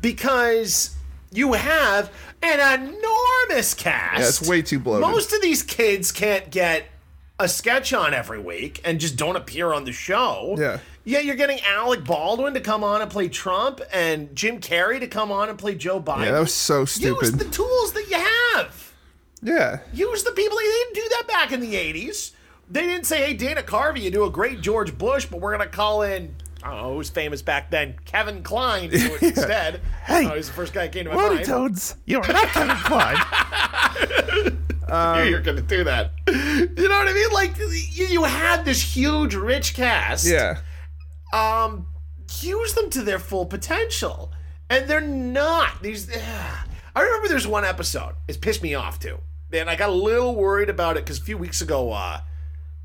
because you have an enormous cast. Yeah, it's way too bloated. Most of these kids can't get a sketch on every week and just don't appear on the show. Yeah. Yeah, you're getting Alec Baldwin to come on and play Trump and Jim Carrey to come on and play Joe Biden. Yeah, that was so stupid. Use the tools that you have. yeah. Use the people. They didn't do that back in the 80s. They didn't say, hey, Dana Carvey, you do a great George Bush, but we're going to call in, I don't know who was famous back then, Kevin Kline to do it instead. Hey, oh, he's the first guy that came to my Looney mind. Toads, you're not Kevin Kline. Knew You're going to do that. You know what I mean? Like, you, you had this huge, rich cast. yeah. um use them to their full potential and they're not these i remember there's one episode it's pissed me off too and i got a little worried about it because a few weeks ago uh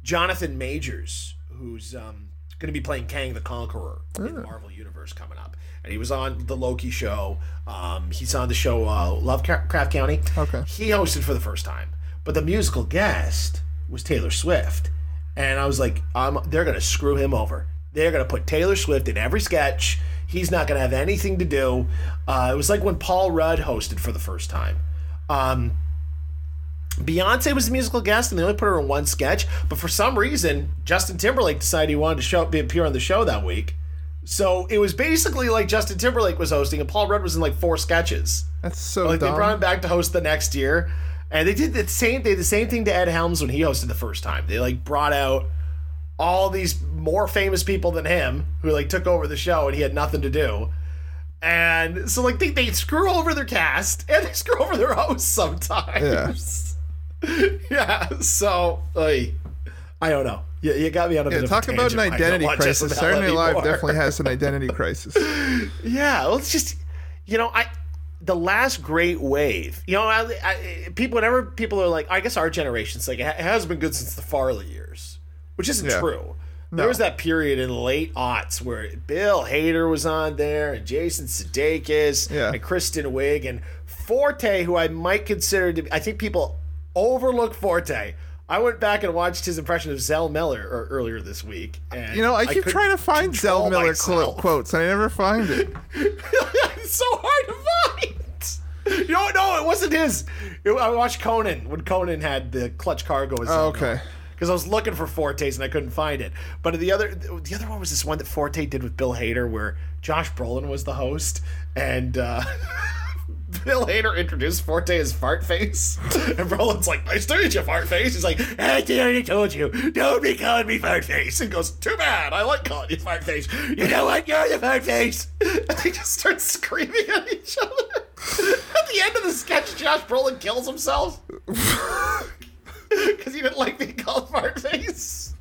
jonathan majors who's um going to be playing kang the conqueror in the marvel universe coming up and he was on the loki show um he's on the show uh lovecraft country Okay. he hosted for the first time but the musical guest was taylor swift and I was like, um, they're gonna screw him over. They're gonna put Taylor Swift in every sketch. He's not gonna have anything to do. Uh, it was like when Paul Rudd hosted for the first time. Um, Beyonce was the musical guest, and they only put her in one sketch. But for some reason, Justin Timberlake decided he wanted to show be appear on the show that week. So it was basically like Justin Timberlake was hosting, and Paul Rudd was in like four sketches. That's so Like dumb. they brought him back to host the next year, and they did the same. They did the same thing to Ed Helms when he hosted the first time. They like brought out all these more famous people than him who like took over the show, and he had nothing to do. And so like they, they screw over their cast and they screw over their hosts sometimes. Yeah. So like, I don't know. You, you got me on a yeah, bit talk about an tangent why I don't identity crisis. Saturday Night Live definitely has an identity crisis. Yeah, well, it's just you know, I the last great wave. You know, I, I, people whenever people are like, I guess our generation's like it has been good since the Farley years, which isn't Yeah. true. There was that period in the late aughts where Bill Hader was on there, and Jason Sudeikis, Yeah. and Kristen Wiig, and Forte, who I might consider to. be I think people overlook Forte. I went back and watched his impression of Zell Miller er- earlier this week, and You know, I keep couldn't trying to find Zell Miller myself. quotes, and I never find it. it's so hard to find. You know, no, it wasn't his. It- I watched Conan when Conan had the clutch cargo. As Oh, okay. Because I was looking for Forte's and I couldn't find it. But the other, the other one was this one that Forte did with Bill Hader, where Josh Brolin was the host, and uh, Bill Hader introduced Forte as Fart Face, and Brolin's like, "Nice to meet you, Fart Face." He's like, "I already told you, don't be calling me Fart Face." And goes, "Too bad, I like calling you Fart Face." You know what? You're the Fart Face. And they just start screaming at each other. At the end of the sketch, Josh Brolin kills himself because he didn't like being called Fart Face.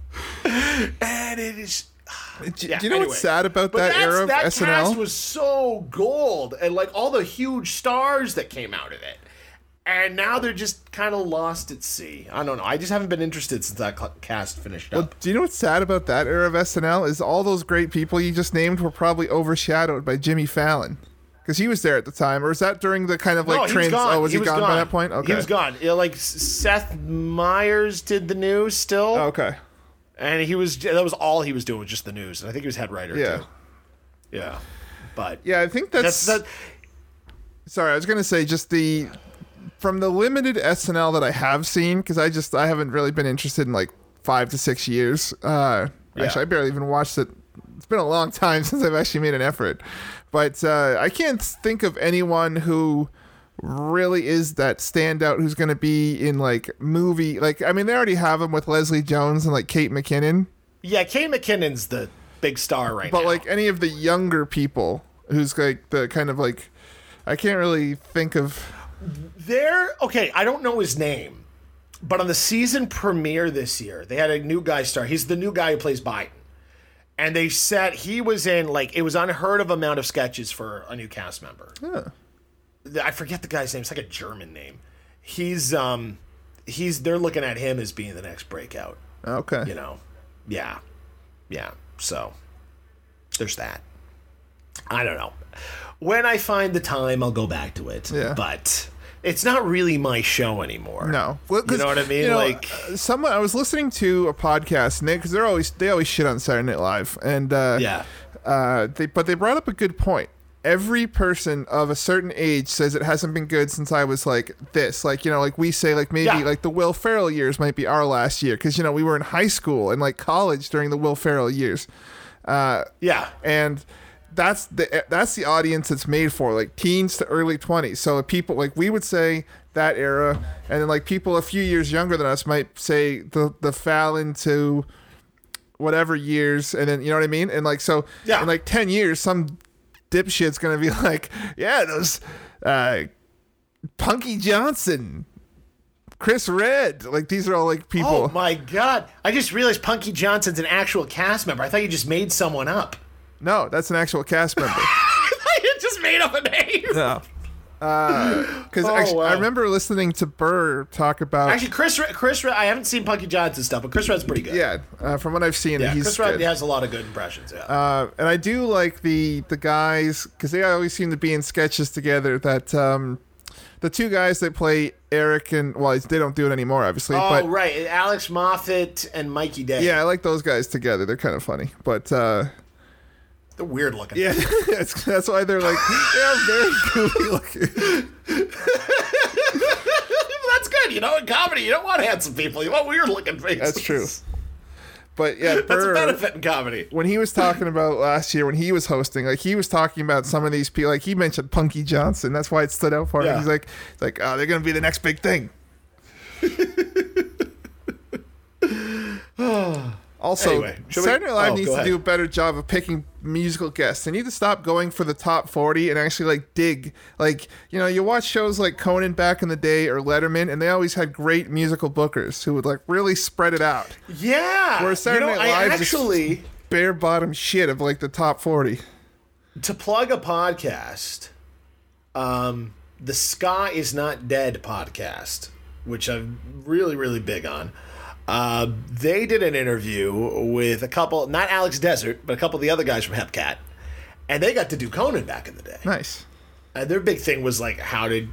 And it is. Do, Yeah, you know anyway. what's sad about But that era of that SNL? cast was so gold, and like all the huge stars that came out of it, and now they're just kind of lost at sea. I don't know. I just haven't been interested since that cast finished well, up. do you know what's sad about that era of SNL? Is all those great people you just named were probably overshadowed by Jimmy Fallon. Because he was there at the time, or is that during the kind of like no, trans? Oh, gone. Oh, was he, was gone, by that point? Okay, He was gone. Yeah, like Seth Meyers did the news still, okay, and he was that was all he was doing was just the news. And I think he was head writer yeah, too. Yeah, but yeah. I think that's. that's that. Sorry, I was gonna say just the from the limited SNL that I have seen because I just I haven't really been interested in like five to six years. Uh, Yeah. Actually, I barely even watched it it's been a long time since I've actually made an effort. But uh, I can't think of anyone who really is that standout who's going to be in like movie. Like, I mean, they already have him with Leslie Jones and like Kate McKinnon. Yeah, Kate McKinnon's the big star right But now. like any of the younger people who's like the kind of like, I can't really think of. There, okay, I don't know his name, but on the season premiere this year, they had a new guy star. He's the new guy who plays Biden. And they said he was in like it was unheard of amount of sketches for a new cast member. The- I forget the guy's name. It's like a German name. He's um he's they're looking at him as being the next breakout. Okay. You know. Yeah. Yeah. So there's that. I don't know. When I find the time, I'll go back to it. Yeah. But it's not really my show anymore. No, Well, you know what I mean? you know, like, uh, someone I was listening to a podcast, Nick, because they're always they always shit on Saturday Night Live, and uh, yeah, uh, they but they brought up a good point. Every person of a certain age says it hasn't been good since I was like this. Like you know, like we say, like maybe Yeah. like the Will Ferrell years might be our last year because you know we were in high school and like college during the Will Ferrell years. Uh, yeah, and that's the that's the audience it's made for, like teens to early twenties. So people like we would say that era, and then like people a few years younger than us might say the the Fallon to whatever years, and then you know what I mean. And like so, Yeah. in like ten years, some dipshit's gonna be like, yeah, those uh, Punkie Johnson. Chris Redd, like these are all like people. Oh my god! I just realized Punkie Johnson's an actual cast member. I thought you just made someone up. No, that's an actual cast member. I just made up a name. No. Because Oh, actually, I remember listening to Burr talk about. Actually, Chris, Chris, I haven't seen Punkie Johnson stuff, but Chris Redd's pretty good. yeah, uh, from what I've seen, yeah. he's Chris Redd has a lot of good impressions. Yeah. Uh, and I do like the the guys because they always seem to be in sketches together. That um, the two guys that play Eric and well, they don't do it anymore, obviously. oh but right, Alex Moffat and Mikey Day. yeah, I like those guys together. They're kind of funny. But uh, they're weird looking. yeah, that's, that's why they're like they're very goofy looking. that's good. You know, in comedy, you don't want handsome people. You want weird looking faces. That's true. But yeah, That's a benefit in comedy. when he was talking about last year when he was hosting, like he was talking about some of these people, like he mentioned Punkie Johnson. That's why it stood out for him. Yeah. He's like, he's like, oh, they're gonna be the next big thing. also, Anyway, Saturday Night Live oh, needs to do a better job of picking musical guests. They need to stop going for the top forty and actually like dig. Like you know, you watch shows like Conan back in the day or Letterman, and they always had great musical bookers who would like really spread it out. Yeah. Whereas Saturday you know, Night Live I actually Bare bottom shit of like the top forty. to plug a podcast, um, the Sky is Not Dead podcast, which I'm really, really big on. Uh, they did an interview with a couple, not Alex Desert, but a couple of the other guys from Hepcat, and they got to do Conan back in the day. Nice. And their big thing was like, how did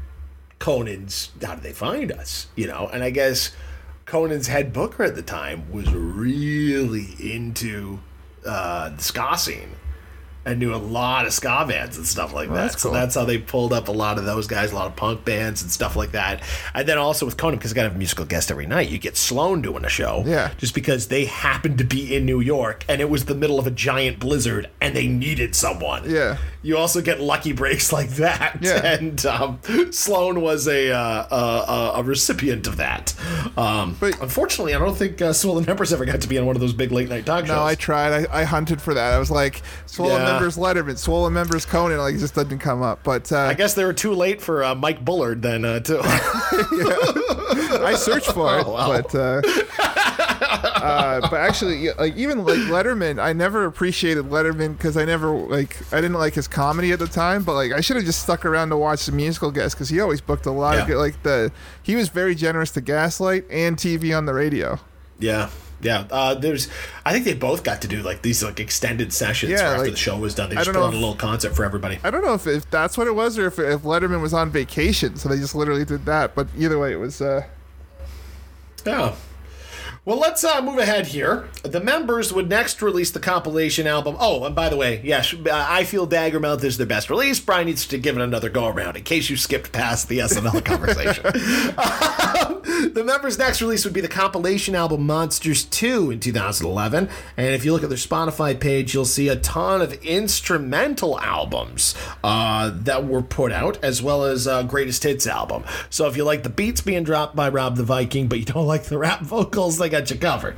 Conan's, how did they find us? You know, and I guess Conan's head booker at the time was really into uh, the ska scene and knew a lot of ska bands and stuff like that. that's So that's how they pulled up a lot of those guys, a lot of punk bands and stuff like that. And then also with Conan, because I got to have a musical guest every night, you get Sloan doing a show. Yeah. Just because they happened to be in New York and it was the middle of a giant blizzard and they needed someone. Yeah. You also get lucky breaks like that. Yeah. And um, Sloan was a, uh, a, a recipient of that. Um, But- unfortunately, I don't think uh, Swollen Members ever got to be on one of those big late night talk shows. No, I tried. I, I hunted for that. I was like, swollen Yeah. members Letterman, swollen members Conan. Like, it just didn't come up. But uh, I guess they were too late for uh, Mike Bullard then, uh, too. I searched for it. Oh, wow. But uh, but actually, like even like Letterman, I never appreciated Letterman because I never like I didn't like his comedy at the time. But like I should have just stuck around to watch the musical guests because he always booked a lot Yeah. of good. Like the he was very generous to Gaslight and TV on the radio. yeah. Yeah, uh, there's. I think they both got to do like these like extended sessions Yeah, after like, the show was done. They just put on a little concert for everybody. I don't know if, if that's what it was or if, if Letterman was on vacation, so they just literally did that. But either way, it was. Uh, Yeah. Well, let's uh, move ahead here. The members would next release the compilation album. Oh, and by the way, yes, uh, I feel Daggermouth is their best release. Brian needs to give it another go around in case you skipped past the SNL conversation. The members' next release would be the compilation album Monsters 2 in 2011. And if you look at their Spotify page, you'll see a ton of instrumental albums uh, that were put out, as well as a greatest hits album. So if you like the beats being dropped by Rob the Viking, but you don't like the rap vocals, they got you covered.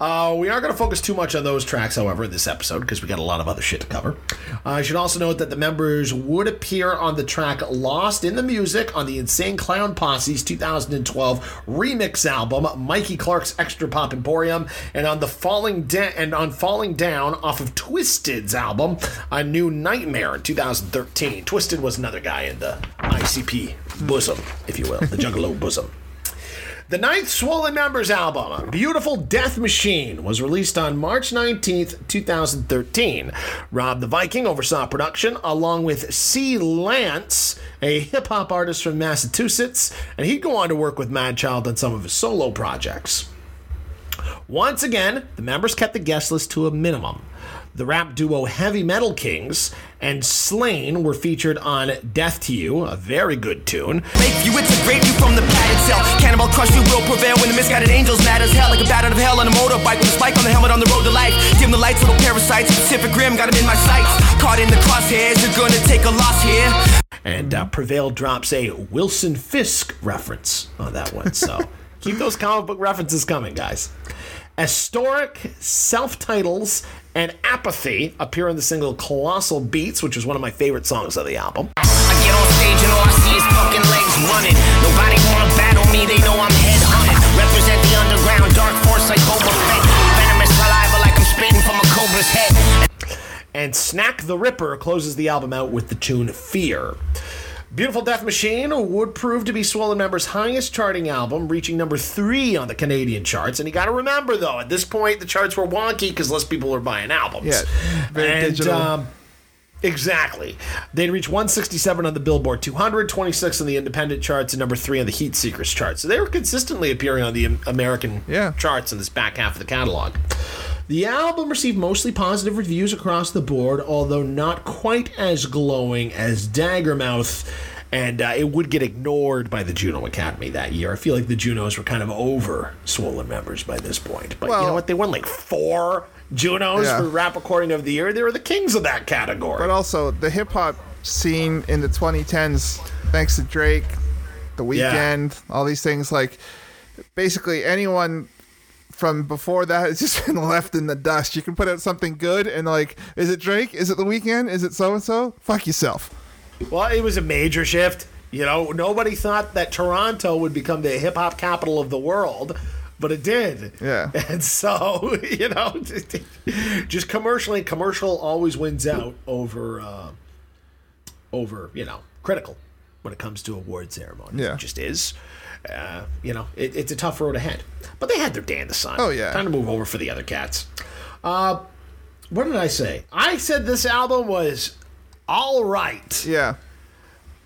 Uh, we aren't going to focus too much on those tracks, however, in this episode because we got a lot of other shit to cover. Uh, I should also note that the members would appear on the track "Lost in the Music" on the Insane Clown Posse's 2012 remix album, Mikey Clark's Extra Pop Emporium, and on the Falling Da- and on "Falling Down" off of Twiztid's album, A New Nightmare in 2013. Twiztid was another guy in the ICP bosom, if you will, the Juggalo bosom. The ninth Swollen Members album, Beautiful Death Machine, was released on March 19th, 2013. Rob the Viking oversaw production along with C. Lance, a hip hop artist from Massachusetts, and he'd go on to work with Madchild on some of his solo projects. Once again, the members kept the guest list to a minimum. The rap duo Heavy Metal Kings and Slaine were featured on Death to You, a very good tune. Make you integrate you from the padded cell. Cannibal crush you will prevail when the misguided angels mad as hell. Like a bat out of hell on a motorbike with a spike on the helmet on the road to life. Dim the lights, little parasites. Pacific Rim got him in my sights. Caught in the crosshairs, you're gonna take a loss here. And uh, Prevail drops a Wilson Fisk reference on that one. So keep those comic book references coming, guys. Historic, self titles, and Apathy appear in the single Colossal Beats, which is one of my favorite songs of the album. I get on stage and all I see is fucking legs running. Nobody wanna battle me, they know I'm head hunting. Represent the underground, dark force like Boba Fett. Venomous saliva like I'm spitting from a cobra's head. And Snak the Ripper closes the album out with the tune Fear. Beautiful Death Machine would prove to be Swollen Member's highest charting album, reaching number three on the Canadian charts. And you got to remember, though, at this point, the charts were wonky because less people were buying albums. Yeah, very and, digital. um, exactly. They'd reach 167 on the Billboard 200, 26 on the independent charts, and number three on the Heat Seekers charts. So they were consistently appearing on the American Yeah. charts in this back half of the catalog. The album received mostly positive reviews across the board, although not quite as glowing as Daggermouth, and uh, it would get ignored by the Juno Academy that year. I feel like the Junos were kind of over Swollen members by this point. But you know what? They won like four Junos Yeah. for Rap Recording of the Year. They were the kings of that category. But also the hip hop scene in the 2010s, thanks to Drake, The Weeknd, all these things, like basically anyone from before that has just been left in the dust. You can put out something good and like, is it Drake? Is it The Weeknd? Is it so and so? Fuck yourself. Well, it was a major shift. You know, nobody thought that Toronto would become the hip hop capital of the world, but it did. Yeah. And so, you know, just commercially, commercial always wins out over, uh, over, you know, critical when it comes to award ceremonies. Yeah. It just is. Uh, you know, it, it's a tough road ahead. But they had their day in the sun. Oh, yeah. Time to move over for the other cats. Uh, what did I say? I said this album was all right Yeah.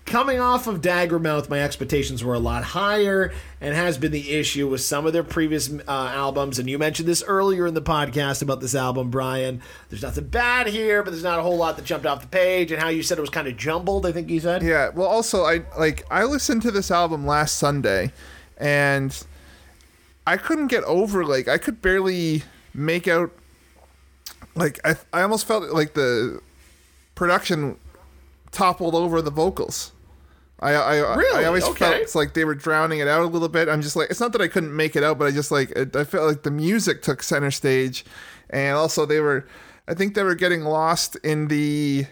Coming off of Daggermouth, my expectations were a lot higher, and has been the issue with some of their previous uh, albums. And you mentioned this earlier in the podcast about this album, Brian. There's nothing bad here, but there's not a whole lot that jumped off the page. And how you said it was kind of jumbled. I think you said. Yeah. Well, also, I like I listened to this album last Sunday, and I couldn't get over like I could barely make out. Like I, I almost felt like the production toppled over the vocals. I I, Really? I always Okay. felt it's like they were drowning it out a little bit. I'm just like it's not that I couldn't make it out, but I just like it, I felt like the music took center stage, and also they were, I think they were getting lost in the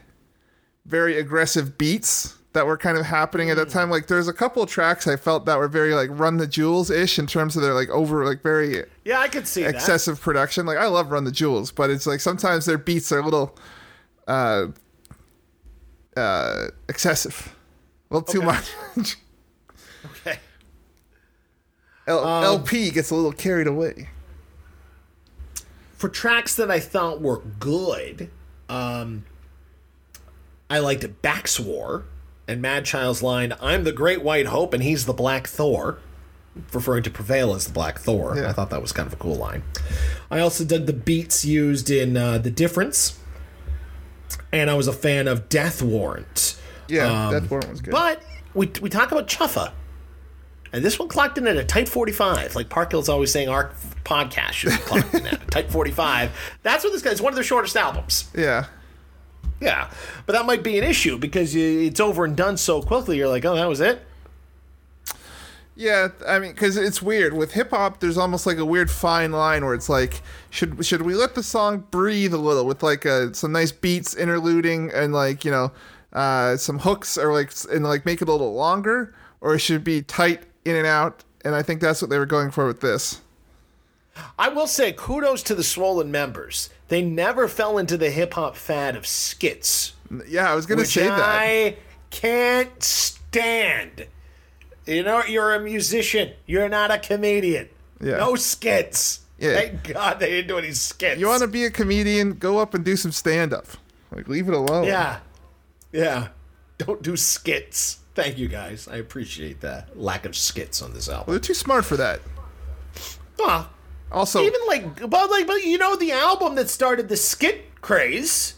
very aggressive beats that were kind of happening at that time. Like there's a couple of tracks I felt that were very like Run the Jewels ish in terms of their like over like very Yeah, I could see that. excessive production. Like I love Run the Jewels, but it's like sometimes their beats are a little uh uh excessive. A little too Okay. much. Okay. L- Um, LP gets a little carried away. For tracks that I thought were good, um, I liked Backswar and Mad Child's line, I'm the Great White Hope and he's the Black Thor, referring to Prevail as the Black Thor. Yeah. I thought that was kind of a cool line. I also dug the beats used in uh, The Difference, and I was a fan of Death Warrant. Yeah, Um, that one was good. But we, we talk about Chuffa. And this one clocked in at a tight 45. Like Parkhill's always saying our podcast should be clocked in at a tight 45. That's what this guy, it's one of their shortest albums. Yeah. Yeah. But that might be an issue because it's over and done so quickly. You're like, oh, that was it? Yeah, I mean, because it's weird with hip hop. There's almost like a weird fine line where it's like, should should we let the song breathe a little with like uh some nice beats interluding and like you know, uh, some hooks or like and like make it a little longer, or it should be tight in and out. And I think that's what they were going for with this. I will say kudos to the Swollen members. They never fell into the hip hop fad of skits. Yeah, I was gonna say that. I can't stand. You know, you're a musician. You're not a comedian. Yeah. No skits. Yeah. Thank God they didn't do any skits. You want to be a comedian? Go up and do some stand up. Like leave it alone. Yeah. Yeah. Don't do skits. Thank you guys. I appreciate that lack of skits on this Well, album. they're too smart for that. Well, Also, even like, but like, but you know, the album that started the skit craze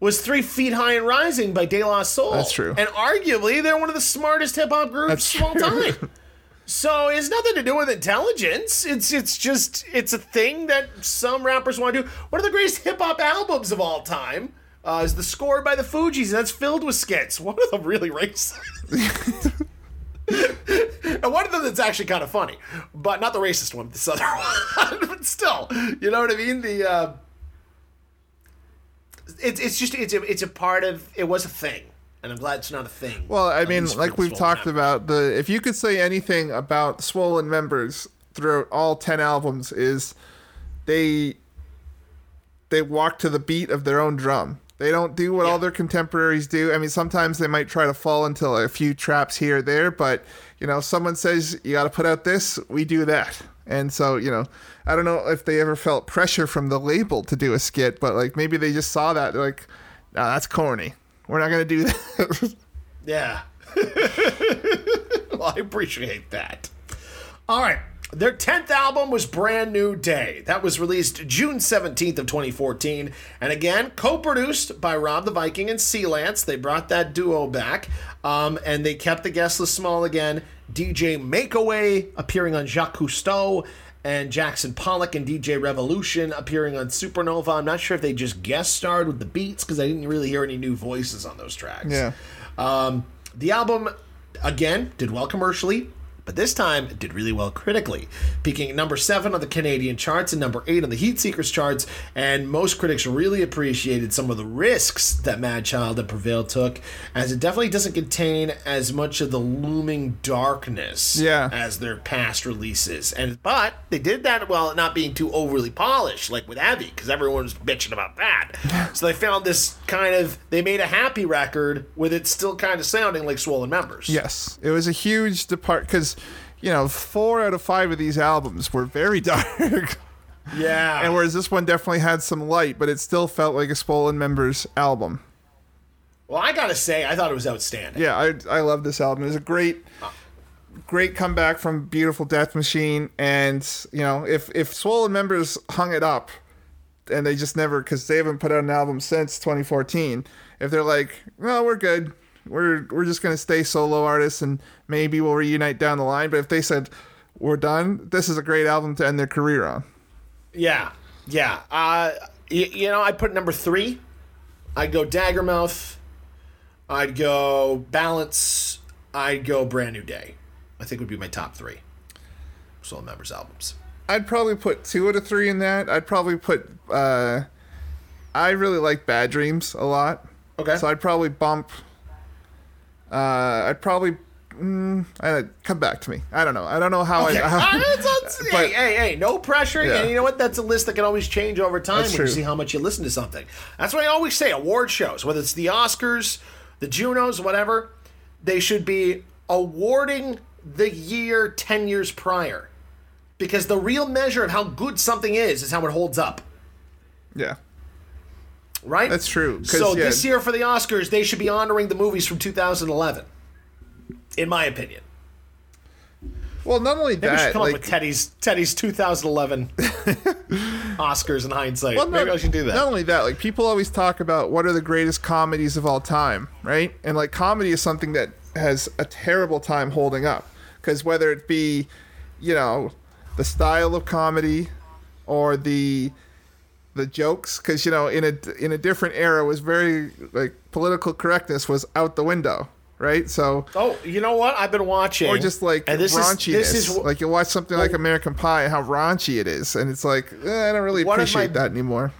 was Three Feet High and Rising by De La Soul. That's true. And arguably, they're one of the smartest hip hop groups That's of all true. time. So it's nothing to do with intelligence. It's it's just it's a thing that some rappers want to do. One of the greatest hip hop albums of all time uh, is the score by the Fugees, and that's filled with skits. One of them really racist. and one of them that's actually kind of funny, but not the racist one. This other one, but still, you know what I mean. The uh, it's it's just it's a it's a part of it was a thing, and I'm glad it's not a thing. Well, I mean, like we've talked members. about, the if you could say anything about Swollen members throughout all ten albums is they they walk to the beat of their own drum. They don't do what all their contemporaries do. I mean, sometimes they might try to fall into a few traps here or there, but you know, someone says you got to put out this, we do that. And so, you know, I don't know if they ever felt pressure from the label to do a skit, but like maybe they just saw that they're like, nah, that's corny. We're not gonna do that. Yeah. well, I appreciate that. All right. Their 10th album was Brand New Day. That was released June 17th of 2014. And again, co-produced by Rob the Viking and C Lance. They brought that duo back. Um, and they kept the guest list small again. DJ Makeaway appearing on Jacques Cousteau and Jackson Pollock and DJ Revolution appearing on Supernova. I'm not sure if they just guest starred with the beats because I didn't really hear any new voices on those tracks. Yeah. Um, the album, again, did well commercially, but this time it did really well critically, peaking at number seven on the Canadian charts and number eight on the Heat Seekers charts. And most critics really appreciated some of the risks that Mad Child and Prevail took, as it definitely doesn't contain as much of the looming darkness Yeah. as their past releases. And but they did that while not being too overly polished, like with Abby, because everyone was bitching about that. so they found this kind of they made a happy record with it still kind of sounding like Swollen Members. Yes, it was a huge depart because, you know, four out of five of these albums were very dark, Yeah. and whereas this one definitely had some light, but it still felt like a Swollen Members album. well, I gotta say, I thought it was outstanding. Yeah, I I love this album. It was a great, great comeback from Beautiful Death Machine, and you know, if if Swollen Members hung it up, and they just never because they haven't put out an album since 2014. If they're like, well, we're good. We're we're just gonna stay solo artists and maybe we'll reunite down the line. But if they said we're done, this is a great album to end their career on. Yeah, yeah. Uh, y- you know, I'd put number three. I'd go Daggermouth. I'd go Balance. I'd go Brand New Day. I think would be my top three Swollen Members albums. I'd probably put two out of three in that. I'd probably put. uh I really like Bad Dreams a lot. Okay. So I'd probably bump. Uh, I'd probably. Mm, I, come back to me. I don't know. I don't know how Okay. I. How, Uh, it's- but- hey, hey, hey, no pressure. Yeah. And you know what? That's a list that can always change over time That's when you see how much you listen to something. That's why I always say award shows, whether it's the Oscars, the Junos, whatever, they should be awarding the year 10 years prior. Because the real measure of how good something is is how it holds up. yeah. Right? That's true. So yeah. this year for the Oscars, they should be honoring the movies from 2011. In my opinion. Well, not only Maybe we should that, come up like, with Teddy's Teddy's 2011 Oscars in hindsight. Well, Maybe not, I should do that. Not only that, like people always talk about what are the greatest comedies of all time, right? And like comedy is something that has a terrible time holding up. because whether it be, you know, the style of comedy, or the the jokes, because you know, in a in a different era, was very like political correctness was out the window, right? So. Oh, you know what? I've been watching, Or just like and this raunchiness. Is, this is like you watch something like American Pie and how raunchy it is, and it's like eh, I don't really appreciate my- that anymore.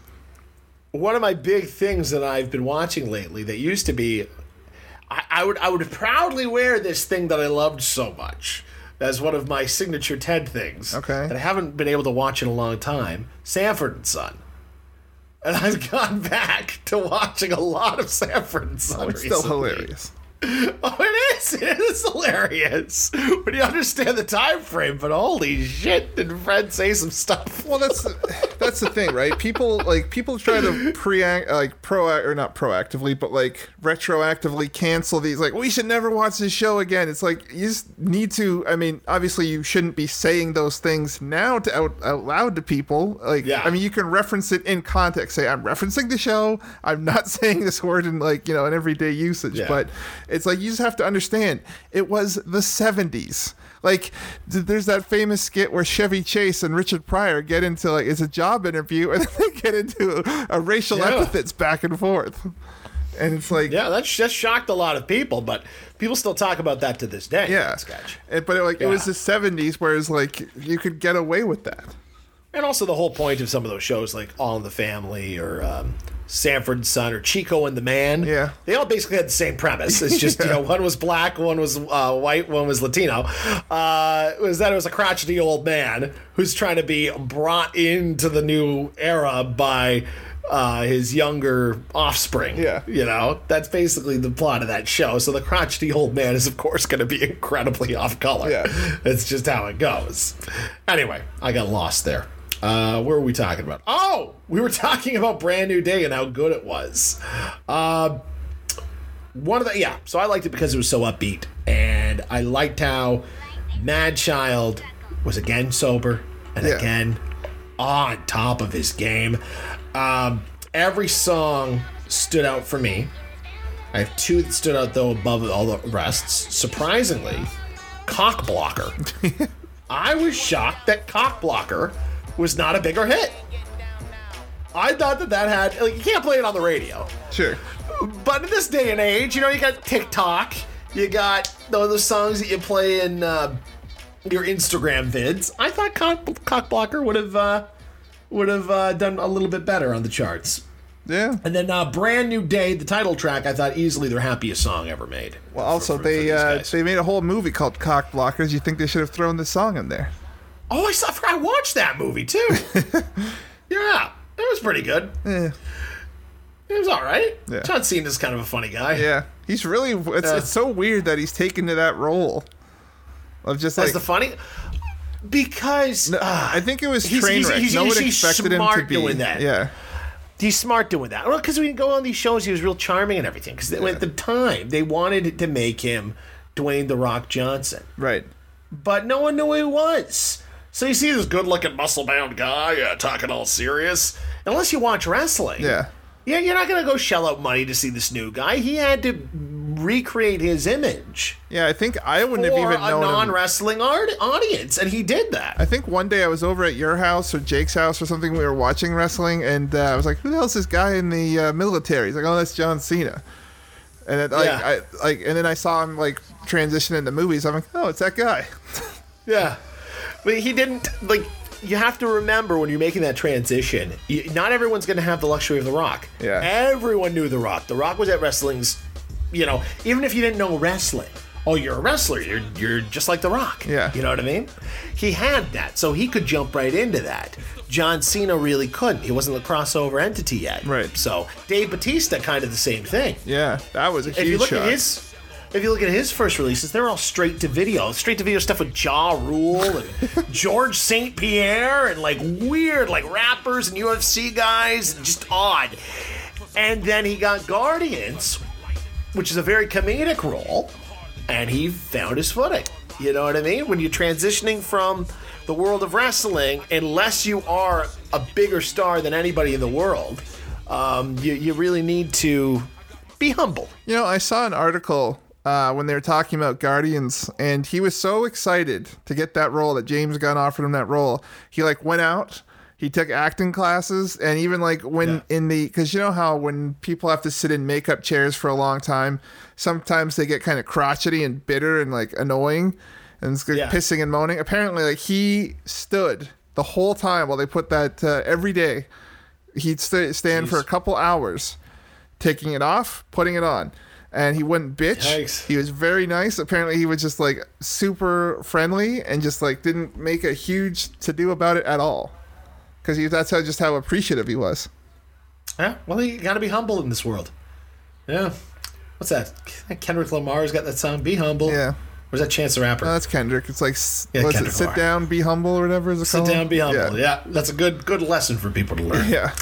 one of my big things that I've been watching lately that used to be I, I would I would proudly wear this thing that I loved so much as one of my signature Ted things. Okay. That I haven't been able to watch in a long time. Sanford and Son. And I've gone back to watching a lot of Sanford and Son. Oh, it's still hilarious. Oh, it is. It is hilarious when you understand the time frame. But holy shit, did Fred say some stuff? Well, that's that's the thing, right? People like people try to pre like pro or not proactively, but like retroactively cancel these. Like we should never watch this show again. It's like you just need to. I mean, obviously you shouldn't be saying those things now to out, out loud to people. Like, Yeah. I mean, you can reference it in context. Say, I'm referencing the show. I'm not saying this word in like you know an everyday usage, Yeah. but it's like you just have to understand it was the 70s. Like, there's that famous skit where Chevy Chase and Richard Pryor get into like it's a job interview, and then they get into a, racial Yeah. epithets back and forth, and it's like, Yeah, that's just shocked a lot of people, but people still talk about that to this day. yeah, that sketch. And- but it, like it was the 70s, whereas like you could get away with that. And also the whole point of some of those shows, like All in the Family or um, Sanford Son or Chico and the Man. Yeah. They all basically had the same premise. It's just, you know, one was black, one was uh, white, one was Latino. Uh, it was that it was a crotchety old man who's trying to be brought into the new era by uh, his younger offspring. Yeah. You know, that's basically the plot of that show. So the crotchety old man is, of course, going to be incredibly off color. Yeah. It's just how it goes. Anyway, I got lost there. Uh, where were we talking about? Oh, we were talking about Brand New Day and how good it was. Uh, one of the yeah, so I liked it because it was so upbeat, and I liked how Mad Child was again sober and Yeah. again on top of his game. Um, every song stood out for me. I have two that stood out though above all the rests. Surprisingly, Cock Blocker. I was shocked that Cock Blocker was not a bigger hit. I thought that that had like you can't play it on the radio. Sure. But in this day and age, you know, you got TikTok, you got those songs that you play in uh, your Instagram vids. I thought Cock, Cock Blocker would have uh, would have uh, done a little bit better on the charts. Yeah. And then uh, brand new day, the title track, I thought easily their happiest song ever made. Well, also for- for they these uh, they made a whole movie called Cock Blockers. You think they should have thrown this song in there? Oh, I saw. I forgot I watched that movie too. yeah, it was pretty good. Yeah. It was all right. Yeah. John Cena's kind of a funny guy. Yeah, he's really. It's, Yeah. it's so weird that he's taken to that role of just That's like. the funny. Because No, uh, I think it was he's- train wreck. he's no one expected him to smart be. doing that. Yeah, he's smart doing that. Well, because we go on these shows, he was real charming and everything. Because at the time, they wanted to make him Dwayne the Rock Johnson, right. but no one knew who he was. So you see this good-looking, muscle-bound guy uh, talking all serious. Unless you watch wrestling, Yeah, yeah, you're not gonna go shell out money to see this new guy. He had to recreate his image yeah. I think I wouldn't have even a known him. non-wrestling art- audience, and he did that. I think one day I was over at your house or Jake's house or something. We were watching wrestling, and uh, I was like, "Who the hell's this guy in the uh, military?" He's like, "Oh, that's John Cena." And it, like, Yeah. I like, and then I saw him like transition into movies. I'm like, "Oh, it's that guy." Yeah, but he didn't like. You have to remember when you're making that transition. You, not everyone's going to have the luxury of The Rock. Yeah. everyone knew The Rock. The Rock was at wrestling's. You know, even if you didn't know wrestling, oh, you're a wrestler. You're you're just like The Rock. Yeah. you know what I mean. He had that, so he could jump right into that. John Cena really couldn't. He wasn't the crossover entity yet. Right. So Dave Batista, kind of the same thing Yeah, that was a huge if you look shot. at his if you look at his first releases, they're all straight to video, straight to video stuff with Ja Rule and Georges St-Pierre and like weird like rappers and UFC guys, and just odd. And then he got Guardians, which is a very comedic role, and he found his footing. You know what I mean? When you're transitioning from the world of wrestling, unless you are a bigger star than anybody in the world, um, you, you really need to be humble. You know, I saw an article uh, when they were talking about Guardians, and he was so excited to get that role that James Gunn offered him that role. He like went out. He took acting classes, and even like when in the because you know how when people have to sit in makeup chairs for a long time, sometimes they get kind of crotchety and bitter and like annoying, and it's like Yeah. pissing and moaning. Apparently, like he stood the whole time while they put that uh, every day. He'd st- stand for a couple hours taking it off, putting it on. And he wouldn't bitch. Yikes. He was very nice. Apparently, he was just like super friendly and just like didn't make a huge to do about it at all. Because he that's how just how appreciative he was. Yeah, well, you got to be humble in this world. Yeah. What's that? Kendrick Lamar's got that song, Be Humble. Yeah. Where's that Chance the Rapper? No, that's Kendrick. It's like Yeah, what's Kendrick it? Sit down, be humble, or whatever is it Sit called? down, be humble. Yeah. that's a good good lesson for people to learn. Yeah.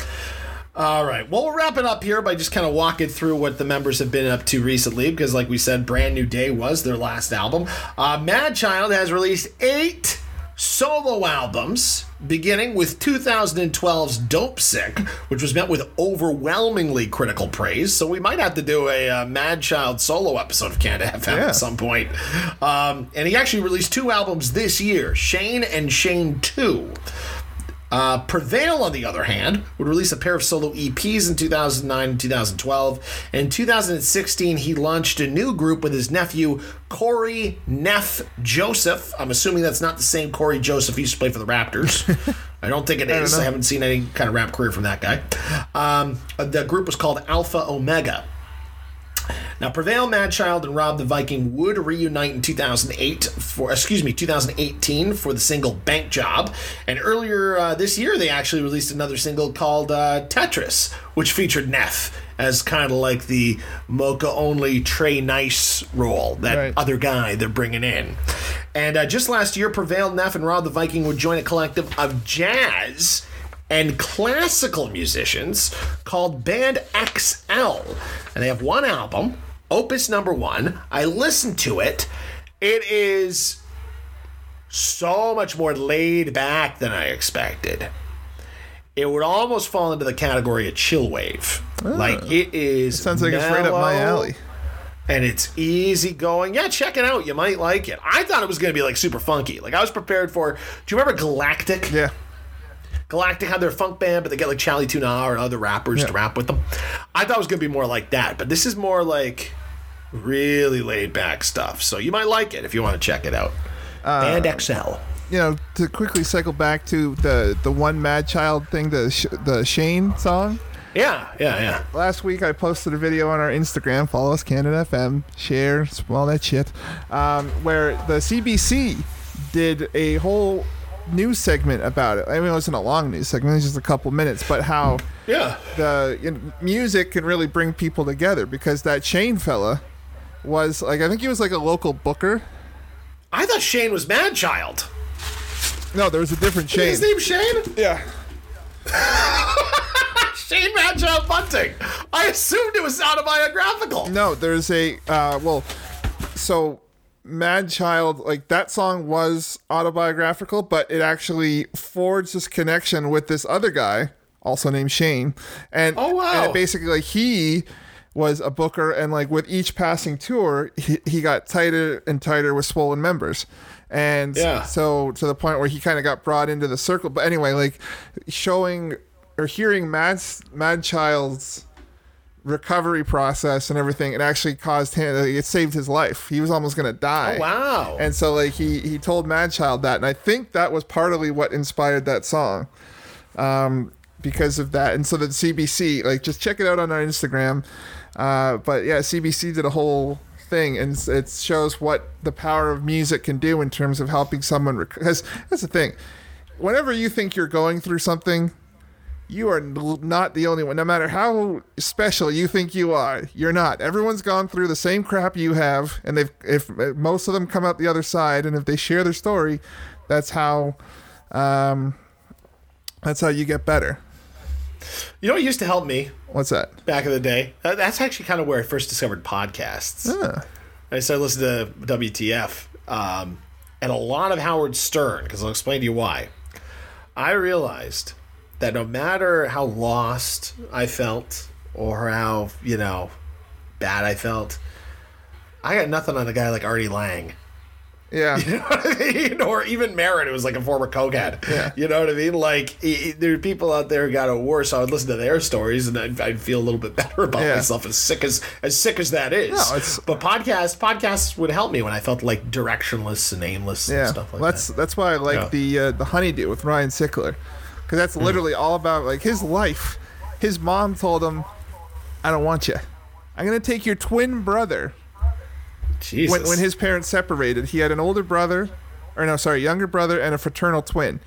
All right. Well, we're wrapping up here by just kind of walking through what the members have been up to recently, because, like we said, Brand New Day was their last album. Uh, Mad Child has released eight solo albums, beginning with 2012's Dope Sick, which was met with overwhelmingly critical praise. So we might have to do a uh, Mad Child solo episode of Canada FM Yeah. at some point. Um, and he actually released two albums this year Shane and Shane 2. Uh, Prevail, on the other hand, would release a pair of solo EPs in 2009 and 2012. In 2016, he launched a new group with his nephew, Corey Neff Joseph. I'm assuming that's not the same Cory Joseph who used to play for the Raptors. I don't think it is. I, know. haven't seen any kind of rap career from that guy. Um, the group was called Alpha Omega. Now, Prevail, Madchild, and Rob the Viking would reunite in 2008 for, excuse me, 2018 for the single Bank Job. And earlier uh, this year, they actually released another single called uh, Tetris, which featured Neff as kind of like the Moka Only Tre Nyce role, that Right. other guy they're bringing in. And uh, just last year, Prevail, Neff, and Rob the Viking would join a collective of jazz and classical musicians called Band XL. And they have one album, Opus Number One. I listened to it. It is so much more laid back than I expected. It would almost fall into the category of chill wave. Ah. Like it is. Sounds like it's right up my alley. and it's easy going. Yeah, check it out. You might like it. I thought it was going to be like super funky. Like I was prepared for. Do you remember Galactic? Yeah. Galactic had their funk band, but they get like Charlie Tuna or other rappers to rap with them. I thought it was going to be more like that, but this is more like really laid back stuff. So you might like it if you want to check it out. Uh, Band XL. You know, to quickly cycle back to the the one Mad Child thing, the Sh- the Shane song. Yeah, yeah, yeah. last week I posted a video on our Instagram. Follow us, Canada FM. Share all that shit. Um, where the CBC did a whole news segment about it. I mean, it wasn't a long news segment; it was just a couple minutes. But how Yeah. the you know, music can really bring people together because that Shane fella was like, I think he was like a local booker. I thought Shane was Mad Child. No, there was a different Shane. His name Shane? Yeah. Shane Mad Child Bunting. I assumed it was autobiographical. No, there's a uh, well, so Mad Child, like that song was autobiographical, but it actually forged this connection with this other guy, also named Shane, and Oh, wow. and basically like he was a booker, and like with each passing tour, he, he got tighter and tighter with swollen members. And Yeah. so to the point where he kind of got brought into the circle. But anyway, like showing or hearing Mad Mad Child's recovery process and everything it actually caused him it saved his life. He was almost gonna die. Oh, wow. and so like he he told mad child that and i think that was partly what inspired that song um because of that. And so the cbc like just check it out on our instagram. Uh but yeah cbc did a whole thing and it shows what the power of music can do in terms of helping someone because that's the thing. Whenever you think you're going through something you are not the only one. No matter how special you think you are, you're not. Everyone's gone through the same crap you have, and they've if most of them come out the other side, and if they share their story, that's how, um, that's how you get better. You know what used to help me What's that? back in the day? That's actually kind of where I first discovered podcasts. Ah, I started listening to WTF um, and a lot of Howard Stern, because I'll explain to you why. I realized that no matter how lost I felt or how, you know, bad I felt, I got nothing on a guy like Artie Lange. Yeah. You know what I mean? Or even Merritt, who was like a former cokehead. Yeah. You know what I mean? Like, i- there are people out there who got it worse. So I would listen to their stories and I'd, I'd feel a little bit better about Yeah. myself, as sick as as sick as that is. No, it's- but podcasts podcasts would help me when I felt like directionless and aimless and stuff like that's that. that's why I like Yeah. the uh, the honeydew with Ryan Sickler, because that's mm. literally all about like his life. His mom told him, "I don't want you. I'm gonna take your twin brother." Jesus. When when his parents separated, he had an older brother, or no, sorry, younger brother and a fraternal twin,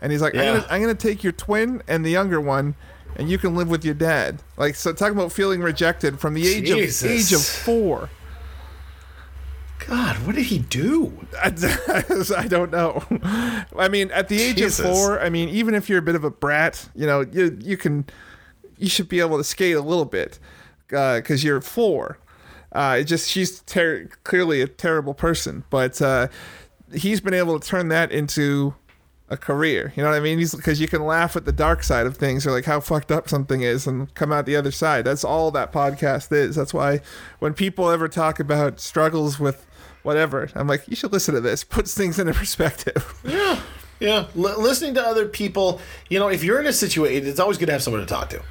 and he's like, I'm, gonna, "I'm gonna take your twin and the younger one." And you can live with your dad. Like so, talking about feeling rejected from the age Jesus. of age of four. God, what did he do? I don't know. I mean, at the age Jesus. of four, I mean, even if you're a bit of a brat, you know, you you can, you should be able to skate a little bit, because you're four. Uh, it just she's ter- clearly a terrible person, but uh, he's been able to turn that into a career. You know what I mean? Because you can laugh at the dark side of things, or like how fucked up something is, and come out the other side. That's all that podcast is. That's why when people ever talk about struggles with whatever, I'm like, you should listen to this. Puts things into perspective. Yeah. Yeah. L- listening to other people, you know, if you're in a situation, it's always good to have someone to talk to.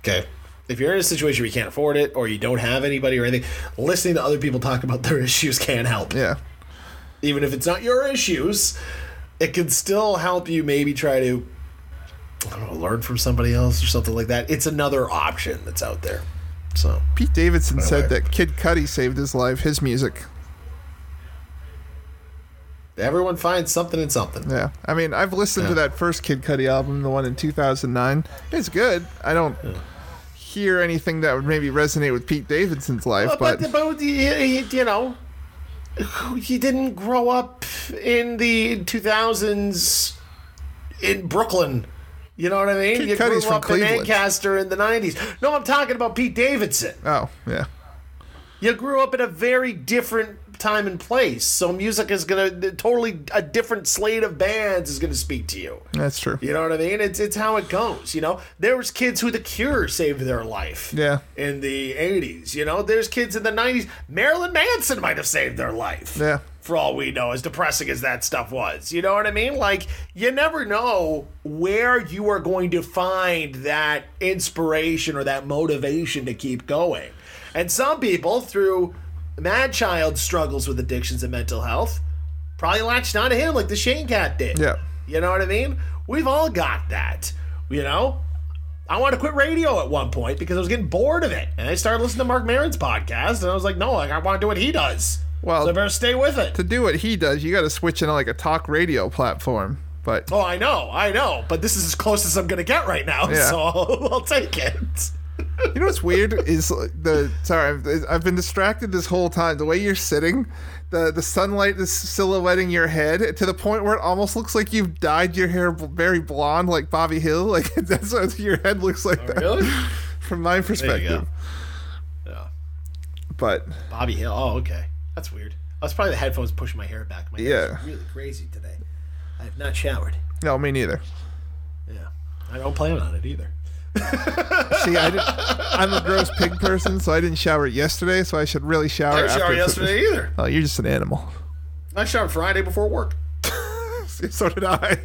Okay. If you're in a situation where you can't afford it or you don't have anybody or anything, listening to other people talk about their issues can help. Yeah. Even if it's not your issues, it can still help you maybe try to, I don't know, learn from somebody else or something like that. It's another option that's out there. So, Pete Davidson said that Kid Cudi saved his life. His music. Everyone finds something in something. Yeah. I mean, I've listened to that first Kid Cudi album, the one in 2009. It's good. I don't hear anything that would maybe resonate with Pete Davidson's life, but, but, but, he- you know, he didn't grow up in the 2000s in Brooklyn. You know what I mean? Kid you Cudi's grew from up Cleveland. in Lancaster in the 90s. No, I'm talking about Pete Davidson. oh, yeah. You grew up in a very different time and place, so music is gonna totally a different slate of bands is gonna speak to you. That's true. You know what I mean? It's it's how it goes. You know, there was kids who The Cure saved their life. Yeah. In the '80s, you know, there's kids in the '90s. Marilyn Manson might have saved their life. Yeah. For all we know, as depressing as that stuff was, you know what I mean? Like, you never know where you are going to find that inspiration or that motivation to keep going. And some people, through Mad Child struggles with addictions and mental health, probably latched onto him like the Shane Cat did. Yeah. You know what I mean? We've all got that. You know? I wanted to quit radio at one point because I was getting bored of it. And I started listening to Marc Maron's podcast, and I was like, no, like, I want to do what he does. Well, so I better stay with it. To do what he does, you got to switch into like a talk radio platform. But Oh, I know, I know. But this is as close as I'm going to get right now, Yeah. so I'll, I'll take it. You know what's weird is the sorry I've, I've been distracted this whole time. The way you're sitting, the the sunlight is silhouetting your head to the point where it almost looks like you've dyed your hair very blonde, like Bobby Hill. Like that's what your head looks like. that, really? From my perspective. Yeah. But Bobby Hill. Oh, okay. That's weird. That's probably the headphones pushing my hair back. My Yeah. really crazy today. I have not showered. no, me neither. Yeah. I don't plan on it either. See, I didn't, I'm a gross pig person, so I didn't shower yesterday. So I should really shower. I didn't shower yesterday either. Oh, you're just an animal. I showered Friday before work. so did I.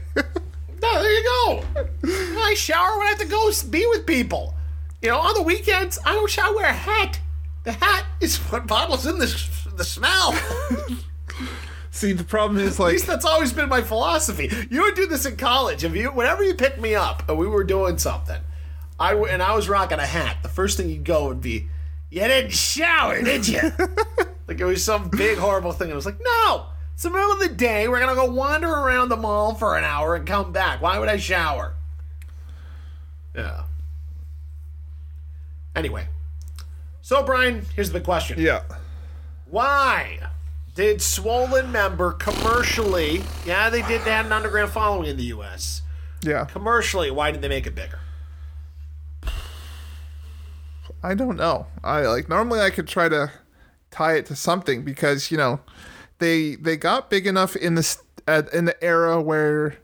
No, there you go. I shower when I have to go be with people. You know, on the weekends, I don't shower. I wear a hat. The hat is what bottles in the, the smell. See, the problem is At like least that's always been my philosophy. You would do this in college. If you, whenever you picked me up and we were doing something, I and I was rocking a hat, the first thing you'd go would be, "You didn't shower, did you?" like it was some big horrible thing. I was like, "No, it's the middle of the day. We're gonna go wander around the mall for an hour and come back. Why would I shower?" Yeah. Anyway, so Brian, here's the big question. yeah. Why did Swollen Member commercially? Yeah, they did. They had an underground following in the U.S. Yeah. Commercially, why did they make it bigger? I don't know. I like normally I could try to tie it to something because you know they they got big enough in this uh, in the era where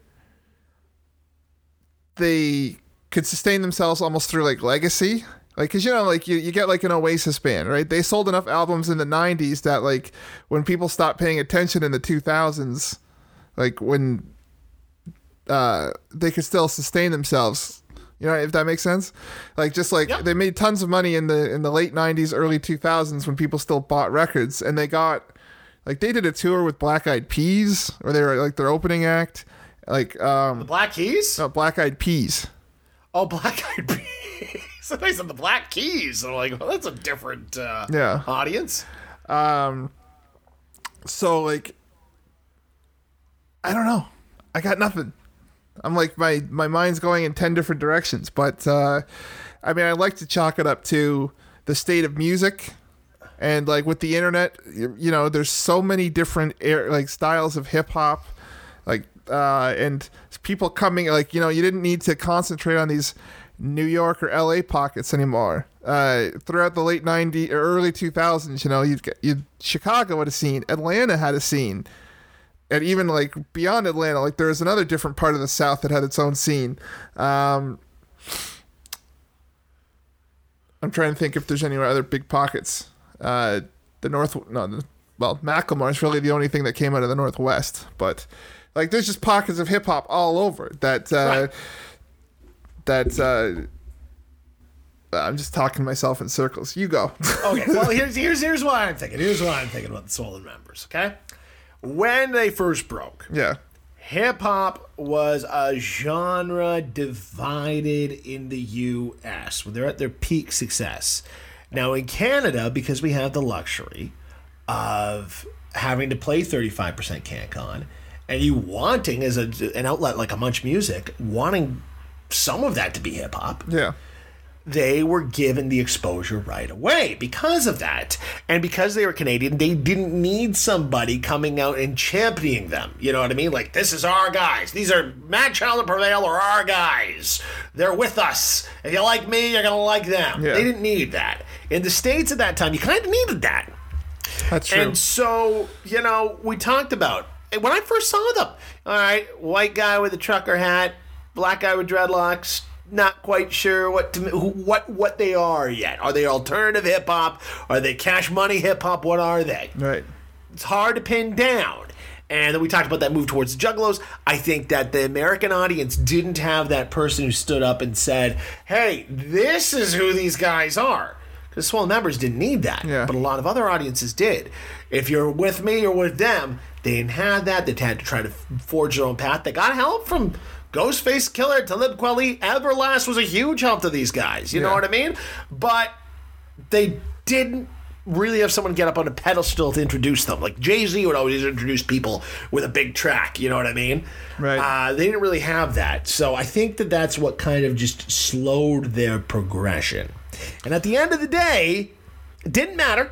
they could sustain themselves almost through like legacy. Like, cause you know, like you, you get like an Oasis band, right? They sold enough albums in the '90s that like when people stopped paying attention in the 2000s, like when uh, they could still sustain themselves. You know, if that makes sense. Like just like Yeah. they made tons of money in the in the late '90s, early 2000s when people still bought records, and they got like they did a tour with Black Eyed Peas, or they were like their opening act, like um, Black Keys? no, Black Eyed Peas. Oh, Black Eyed Peas. Somebody said the Black Keys. I'm like, well, that's a different uh, Yeah. audience. Um so like, I don't know. I got nothing. I'm like my my mind's going in ten different directions, but uh, I mean, I like to chalk it up to the state of music, and like with the internet, you, know, there's so many different air, like styles of hip hop, like uh, and people coming like you know you didn't need to concentrate on these New York or L.A. pockets anymore. Uh, throughout the late '90s or early 2000s, you know, you'd, get, you'd Chicago had a scene, Atlanta had a scene and even like beyond Atlanta, like there was another different part of the South that had its own scene. Um, I'm trying to think if there's any other big pockets. Uh, the North, no, the, well, Macklemore is really the only thing that came out of the Northwest, but like there's just pockets of hip hop all over that. Uh, Right. That uh, I'm just talking myself in circles. You go. Okay, well, here's here's here's what I'm thinking. Here's what I'm thinking about the Swollen members. Okay, when they first broke, yeah. hip hop was a genre divided in the U.S. when they're at their peak success. Now in Canada, because we have the luxury of having to play 35% CanCon, and you wanting as a, an outlet like a MuchMusic, wanting some of that to be hip hop, Yeah. They were given the exposure right away because of that. And because they were Canadian, they didn't need somebody coming out and championing them. You know what I mean? Like, this is our guys. These are Mad Child and Prevail are our guys. They're with us. If you like me, you're going to like them. Yeah. They didn't need that. In the States at that time, you kind of needed that. That's true. And so, you know, we talked about when I first saw them. All right, white guy with a trucker hat, black guy with dreadlocks. Not quite sure what to, what what they are yet. Are they alternative hip hop? Are they cash money hip hop? What are they? right. It's hard to pin down. And then we talked about that move towards the Juggalos. I think that the American audience didn't have that person who stood up and said, "Hey, this is who these guys are." Because Swollen members didn't need that, Yeah. but a lot of other audiences did. If you're with me or with them, they didn't have that. They had to try to forge their own path. They got help from Ghostface Killah, Talib Kweli, Everlast was a huge help to these guys. You know what I mean? But they didn't really have someone get up on a pedestal to introduce them. Like Jay Z would always introduce people with a big track. You know what I mean? Right. Uh, they didn't really have that. So I think that that's what kind of just slowed their progression. And at the end of the day, it didn't matter.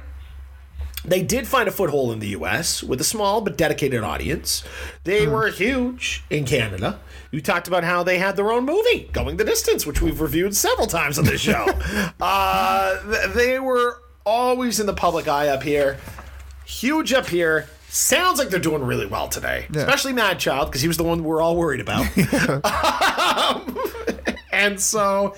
They did find a foothold in the US with a small but dedicated audience. They were huge in Canada. You talked about how they had their own movie, Going the Distance, which we've reviewed several times on this show. uh, they were always in the public eye up here, huge up here. Sounds like they're doing really well today, especially Mad Child, because he was the one we're all worried about. Um, and so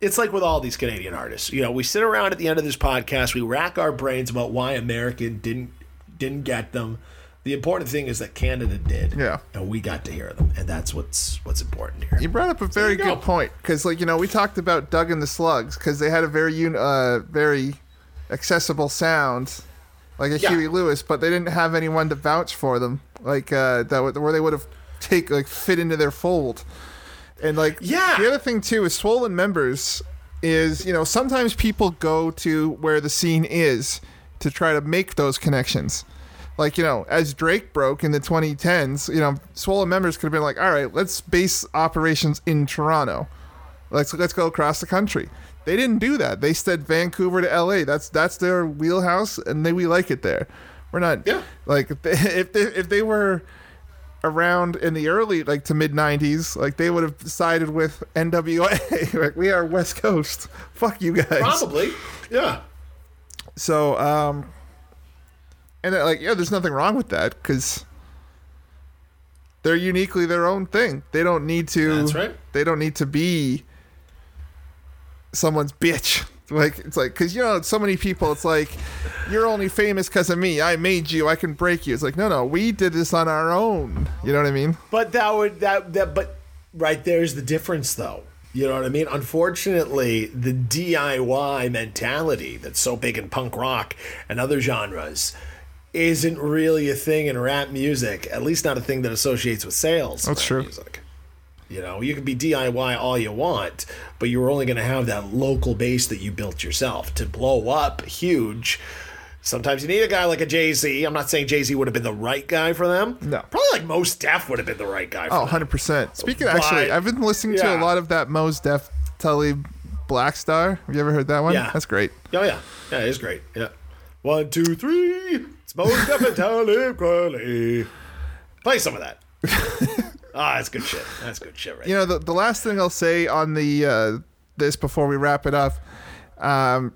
it's like with all these Canadian artists. You know, we sit around at the end of this podcast, we rack our brains about why American didn't didn't get them. The important thing is that Canada did. Yeah. And we got to hear them. And that's what's what's important here. You brought up a very you go. good point because, like you know, we talked about Doug and the Slugs because they had a very un- uh, very accessible sound, like a Yeah. Huey Lewis, but they didn't have anyone to vouch for them, like uh, that would- where they would have take like fit into their fold. And like Yeah. the other thing too is swollen members is you know sometimes people go to where the scene is to try to make those connections. Like you know, as Drake broke in the 2010s, you know, swollen members could have been like, all right, let's base operations in Toronto. Let's let's go across the country. They didn't do that. They said Vancouver to LA. That's that's their wheelhouse, and they we like it there. We're not Yeah. like if they, if they if they were around in the early like to mid 90s like they would have sided with nwa like we are west coast fuck you guys Probably. Yeah. so um and like yeah there's nothing wrong with that because they're uniquely their own thing they don't need to That's right. they don't need to be someone's bitch. Like it's like because you know so many people. It's like you're only famous because of me. I made you. I can break you. It's like no, no. We did this on our own. You know what I mean? But that would that that but right there's the difference though. You know what I mean? Unfortunately, the DIY mentality that's so big in punk rock and other genres isn't really a thing in rap music. At least not a thing that associates with sales. That's true. Music. You know, you can be DIY all you want, but you're only going to have that local base that you built yourself to blow up huge. Sometimes you need a guy like a Jay Z. I'm not saying Jay Z would have been the right guy for them. No. Probably like Mos Def would have been the right guy for Oh, them. 100 percent. Speaking of, actually, I've been listening to a lot of that Mos Def Tully Black Star. Have you ever heard that one? Yeah. That's great. Oh yeah, yeah, it's great. Yeah, one, two, three. Most definitely Crowley. Play some of that. Ah, that's good shit. That's good shit, right? You know, the, the last thing I'll say on the uh, this before we wrap it up, um,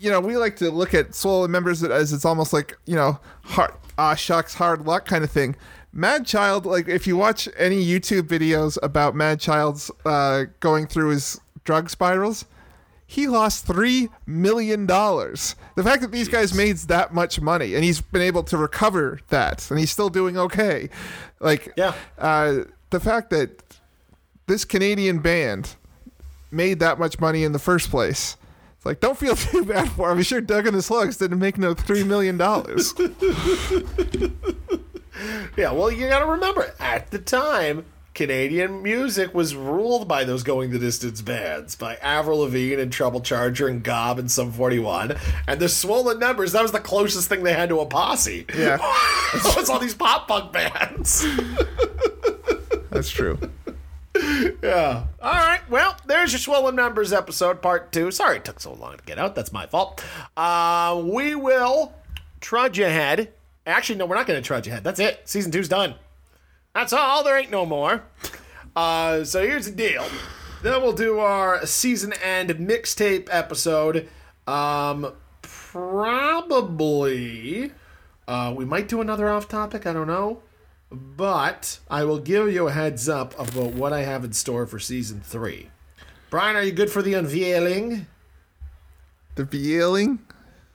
you know, we like to look at swollen members as it's almost like you know, hard, ah shucks, hard luck kind of thing. Mad Child, like if you watch any YouTube videos about Mad Child's uh, going through his drug spirals, he lost three million dollars. The fact that these guys made that much money and he's been able to recover that and he's still doing okay, like Yeah. uh, the fact that this Canadian band made that much money in the first place. It's like don't feel too bad for him. I'm sure Doug and the Slugs didn't make no three million dollars. Yeah, well, you got to remember, at the time, Canadian music was ruled by those going the distance bands, by Avril Lavigne and Treble Charger and Gob and Sum 41. And the Swollen Members, that was the closest thing they had to a posse. Yeah. it was all these pop punk bands. That's true. Yeah. All right. Well, there's your Swollen Members episode, part two. Sorry it took so long to get out. That's my fault. Uh, we will trudge ahead. Actually, no, we're not going to trudge ahead. That's it. Season two's done. That's all. There ain't no more. Uh, so here's the deal. Then we'll do our season end mixtape episode. Um, probably. Uh, we might do another off topic. I don't know. But I will give you a heads up about what I have in store for season three. Brian, are you good for the unveiling? The unveiling.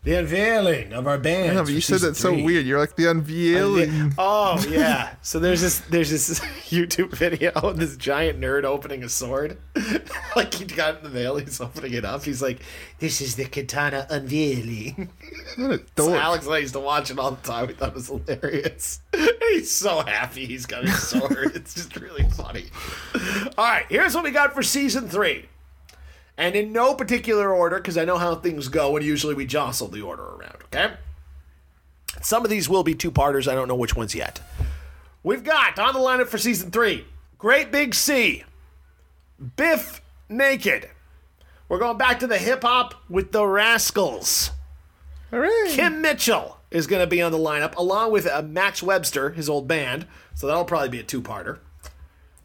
The unveiling of our band. No, but you said that so weird. You're like the unveiling. Oh yeah. Oh, so there's this there's this YouTube video of this giant nerd opening a sword. like he got in the mail, he's opening it up. He's like, "This is the katana unveiling." What a So. Alex and I used to watch it all the time. We thought it was hilarious. He's so happy he's got his sword. it's just really funny. All right, here's what we got for season three. And in no particular order, because I know how things go, and usually we jostle the order around, okay? Some of these will be two parters. I don't know which ones yet. We've got on the lineup for season three Great Big Sea, Bif Naked. We're going back to the hip hop with the Rascalz. Hooray. Kim Mitchell is going to be on the lineup, along with uh, Max Webster, his old band. So that'll probably be a two parter.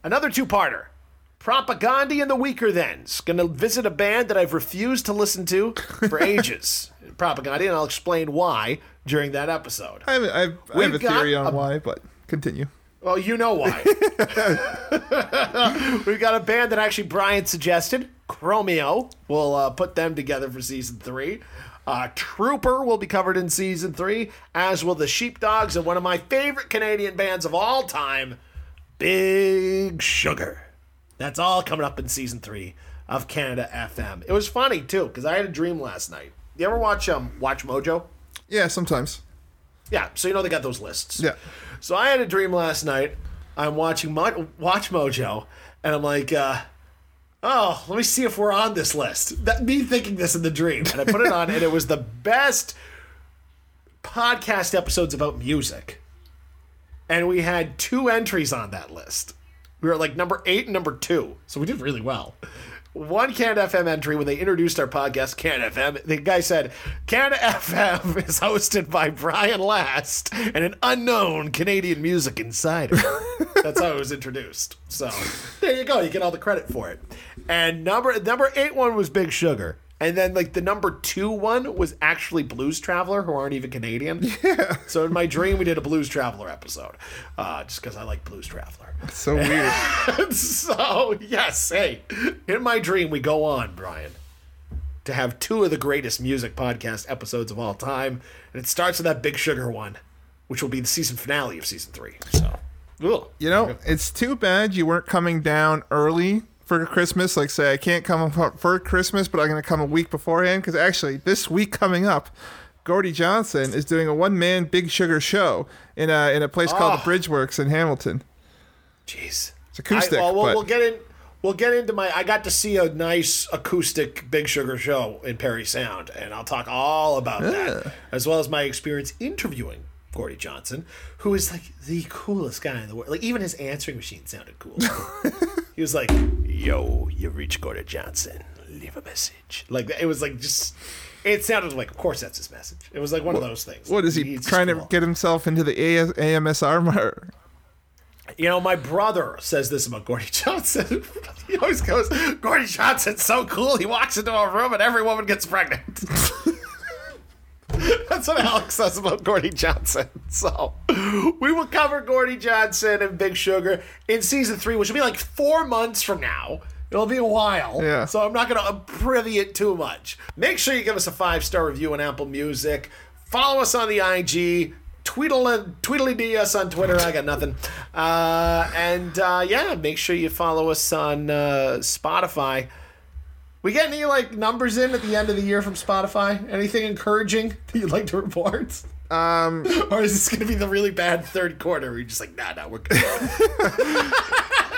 Another two parter. Propagandhi and the Weakerthans. Going to visit a band that I've refused to listen to for ages. Propagandhi, and I'll explain why during that episode. I have, I have, I We've a theory on a- why, but continue. Well, you know why. We've got a band that actually Brian suggested, Chromeo. We'll uh, put them together for season three. Uh, Trooper will be covered in season three, as will the Sheepdogs and one of my favorite Canadian bands of all time, Big Sugar. That's all coming up in season three of Canada FM. It was funny too because I had a dream last night. You ever watch um Watch Mojo? Yeah, sometimes. Yeah, so you know they got those lists. Yeah. So I had a dream last night. I'm watching Mo- Watch Mojo, and I'm like, uh, oh, let me see if we're on this list. That me thinking this in the dream, and I put it on, and it was the best podcast episodes about music, and we had two entries on that list. We were like number eight and number two, so we did really well. One Canada FM entry when they introduced our podcast, Canada FM. The guy said, Canada FM is hosted by Brian Last and an unknown Canadian music insider. That's how it was introduced. So there you go. You get all the credit for it. And number number eight one was Big Sugar. And then like the number two one was actually Blues Traveler, who aren't even Canadian. Yeah. So in my dream, we did a Blues Traveler episode, uh, just because I like Blues Traveler. So weird. so yes, hey, in my dream we go on, Brian. to have two of the greatest music podcast episodes of all time, and it starts with that Big Sugar one, which will be the season finale of season three. So, ugh. You know, it's too bad you weren't coming down early for Christmas. Like, say, I can't come for- Christmas, but I'm going to come a week beforehand. Because actually, this week coming up, Gordie Johnson is doing a one man Big Sugar show in a, in a place called ah. the Oh. Bridgeworks in Hamilton. Jeez. It's acoustic. I, well, we'll, but we'll get in. We'll get into my. I got to see a nice acoustic Big Sugar show in Parry Sound, and I'll talk all about that, as well as my experience interviewing Gordie Johnson, who is like the coolest guy in the world. Like even his answering machine sounded cool. he was like, "Yo, you reach Gordie Johnson. Leave a message." Like it was like just. It sounded like, of course, that's his message. It was like one of those things. what is he It's just trying to get himself into the AS, AMSR? mar- You know, my brother says this about Gordie Johnson. he always goes, Gordie Johnson's so cool. He walks into a room and every woman gets pregnant. That's what Alex says about Gordie Johnson. So we will cover Gordie Johnson and Big Sugar in season three, which will be like four months from now. It'll be a while. Yeah. So I'm not going to privy it too much. Make sure you give us a five star review on Apple Music. Follow us on the IG. Tweedle tweedly d us on Twitter. I got nothing. Uh, and uh, yeah, make sure you follow us on uh, Spotify. We get any like numbers in at the end of the year from Spotify? Anything encouraging that you'd like to report? Um, Or is this going to be the really bad third quarter where you're just like, nah, nah, we're good.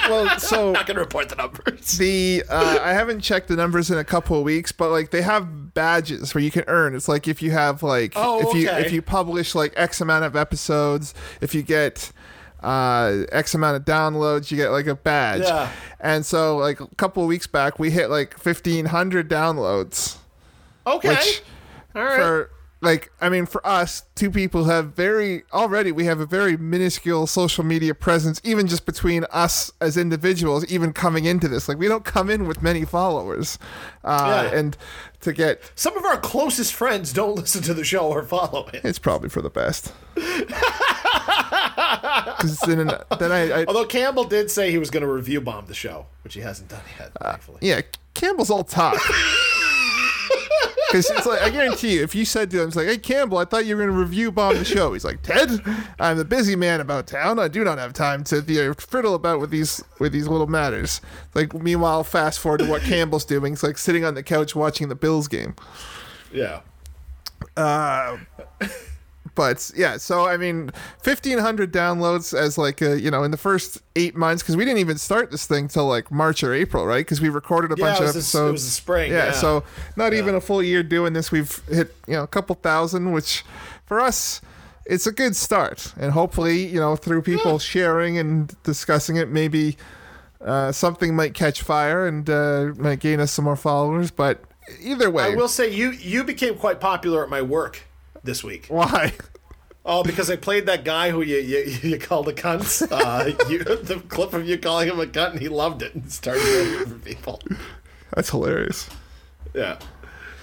well, so not going to report the numbers. the uh, I haven't checked the numbers in a couple of weeks, but like they have badges where you can earn. It's like if you have like Oh, if you if you publish like X amount of episodes, if you get uh X amount of downloads, you get like a badge. Yeah. And so like a couple of weeks back, we hit like fifteen hundred downloads, Okay. which All right. for like I mean for us two people have very already we have a very minuscule social media presence even just between us as individuals even coming into this like we don't come in with many followers uh, Yeah. and to get Some of our closest friends don't listen to the show or follow it. it's probably for the best then, then I, I Although Campbell did say he was going to review bomb the show, which he hasn't done yet, uh, thankfully. yeah Campbell's all talk Because it's like I guarantee you, if you said to him, "It's like, hey Campbell, I thought you were going to review bomb the show," he's like, "Ted, I'm the busy man about town. I do not have time to be fiddle about with these with these little matters." Like, meanwhile, fast forward to what Campbell's doing. It's like sitting on the couch watching the Bills game. Yeah. Uh, But yeah, so I mean, fifteen hundred downloads as like a, you know in the first eight months because we didn't even start this thing till like March or April, right? Because we recorded a Yeah, bunch of was this- it episodes. was the spring, Yeah, yeah. so not even a full year doing this. We've hit you know a couple thousand, which for us. It's a good start, and hopefully, you know, through people sharing and discussing it, maybe uh, something might catch fire and uh, might gain us some more followers. But either way, I will say you you became quite popular at my work this week. why? Oh, because I played that guy who you you, you called a cunt. Uh, you, the clip of you calling him a cunt, and he loved it and started doing it for people. That's hilarious. Yeah.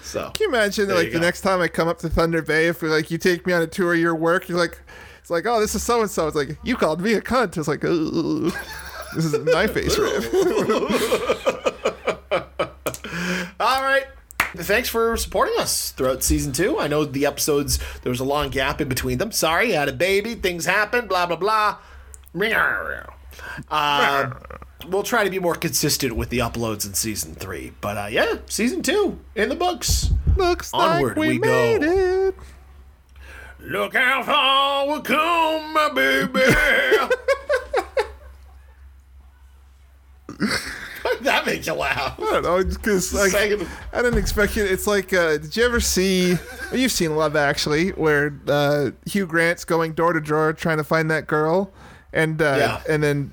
So Can you imagine like you the next time I come up to Thunder Bay, if like you take me on a tour of your work, you're like, it's like, oh, this is so and so. It's like you called me a cunt. It's like, this is my face. All right. Thanks for supporting us throughout season two. I know the episodes, there was a long gap in between them. Sorry, I had a baby, things happen, blah, blah, blah. Uh, we'll try to be more consistent with the uploads in season three. But uh, yeah, season two in the books. Looks Onward like we, we go. it. Look how far we come, my baby. that makes you laugh. I don't know, because like I didn't expect it. It's like, uh, did you ever see? well, You've seen Love Actually, where uh, Hugh Grant's going door to door trying to find that girl, and uh, Yeah. and then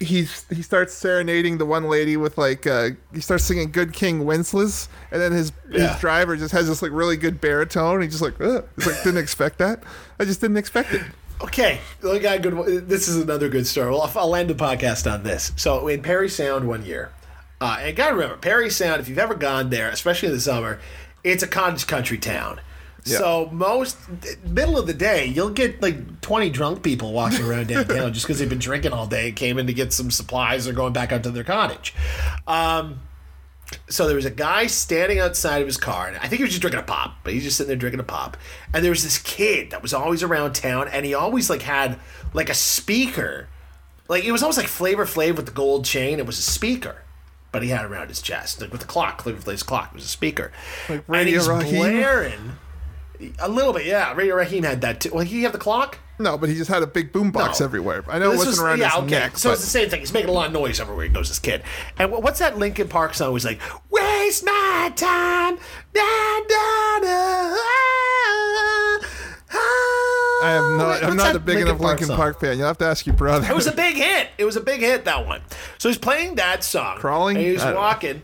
he's he starts serenading the one lady with like uh, he starts singing "Good King Wenceslas," and then his Yeah. his driver just has this like really good baritone. He just like, Ugh. he's like didn't expect that. I just didn't expect it. Okay, we got a good. one. This is another good story. Well, I'll end the podcast on this. So in Parry Sound one year, uh, and gotta remember Parry Sound. If you've ever gone there, especially in the summer, it's a cottage country town. So most middle of the day, you'll get like twenty drunk people walking around downtown just because they've been drinking all day, came in to get some supplies, or going back out to their cottage. Um, so there was a guy standing outside of his car, and I think he was just drinking a pop, but he's just sitting there drinking a pop. And there was this kid that was always around town, and he always like had like a speaker, like it was almost like Flavor Flav with the gold chain. It was a speaker, but he had it around his chest, like with the clock. Flavor Flav's clock was a speaker, Like and Radio he's Raheem? blaring. A little bit, yeah. Radio Raheem had that too. Well, he have the clock. No, but he just had a big boombox No. everywhere. I know it This wasn't was- around yeah, his okay. neck. So but it's the same thing. He's making a lot of noise everywhere he goes, this kid. And what's that Linkin Park song? He's like, "Waste my time." Da, da, da, ah, ah." I have no. What's I'm not that a big enough Linkin song? Park fan. You'll have to ask your brother. It was a big hit. It was a big hit that one. So he's playing that song, Crawling? and he's I don't know. walking,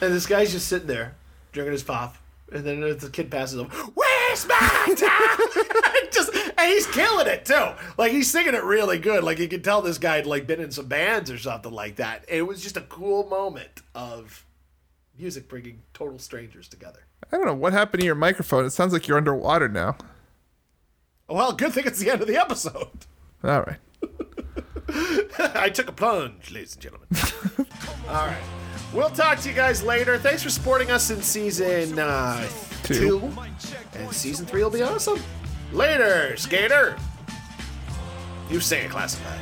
and this guy's just sitting there drinking his pop, and then the kid passes him. Where's my time? just and he's killing it too. Like he's singing it really good. Like you can tell this guy had like been in some bands or something like that. It was just a cool moment of music bringing total strangers together. I don't know what happened to your microphone. It sounds like you're underwater now. Well, good thing it's the end of the episode. All right. I took a plunge, ladies and gentlemen. All right. We'll talk to you guys later. Thanks for supporting us in season uh, two. Two. And season three will be awesome. Later, skater. You say it, classified.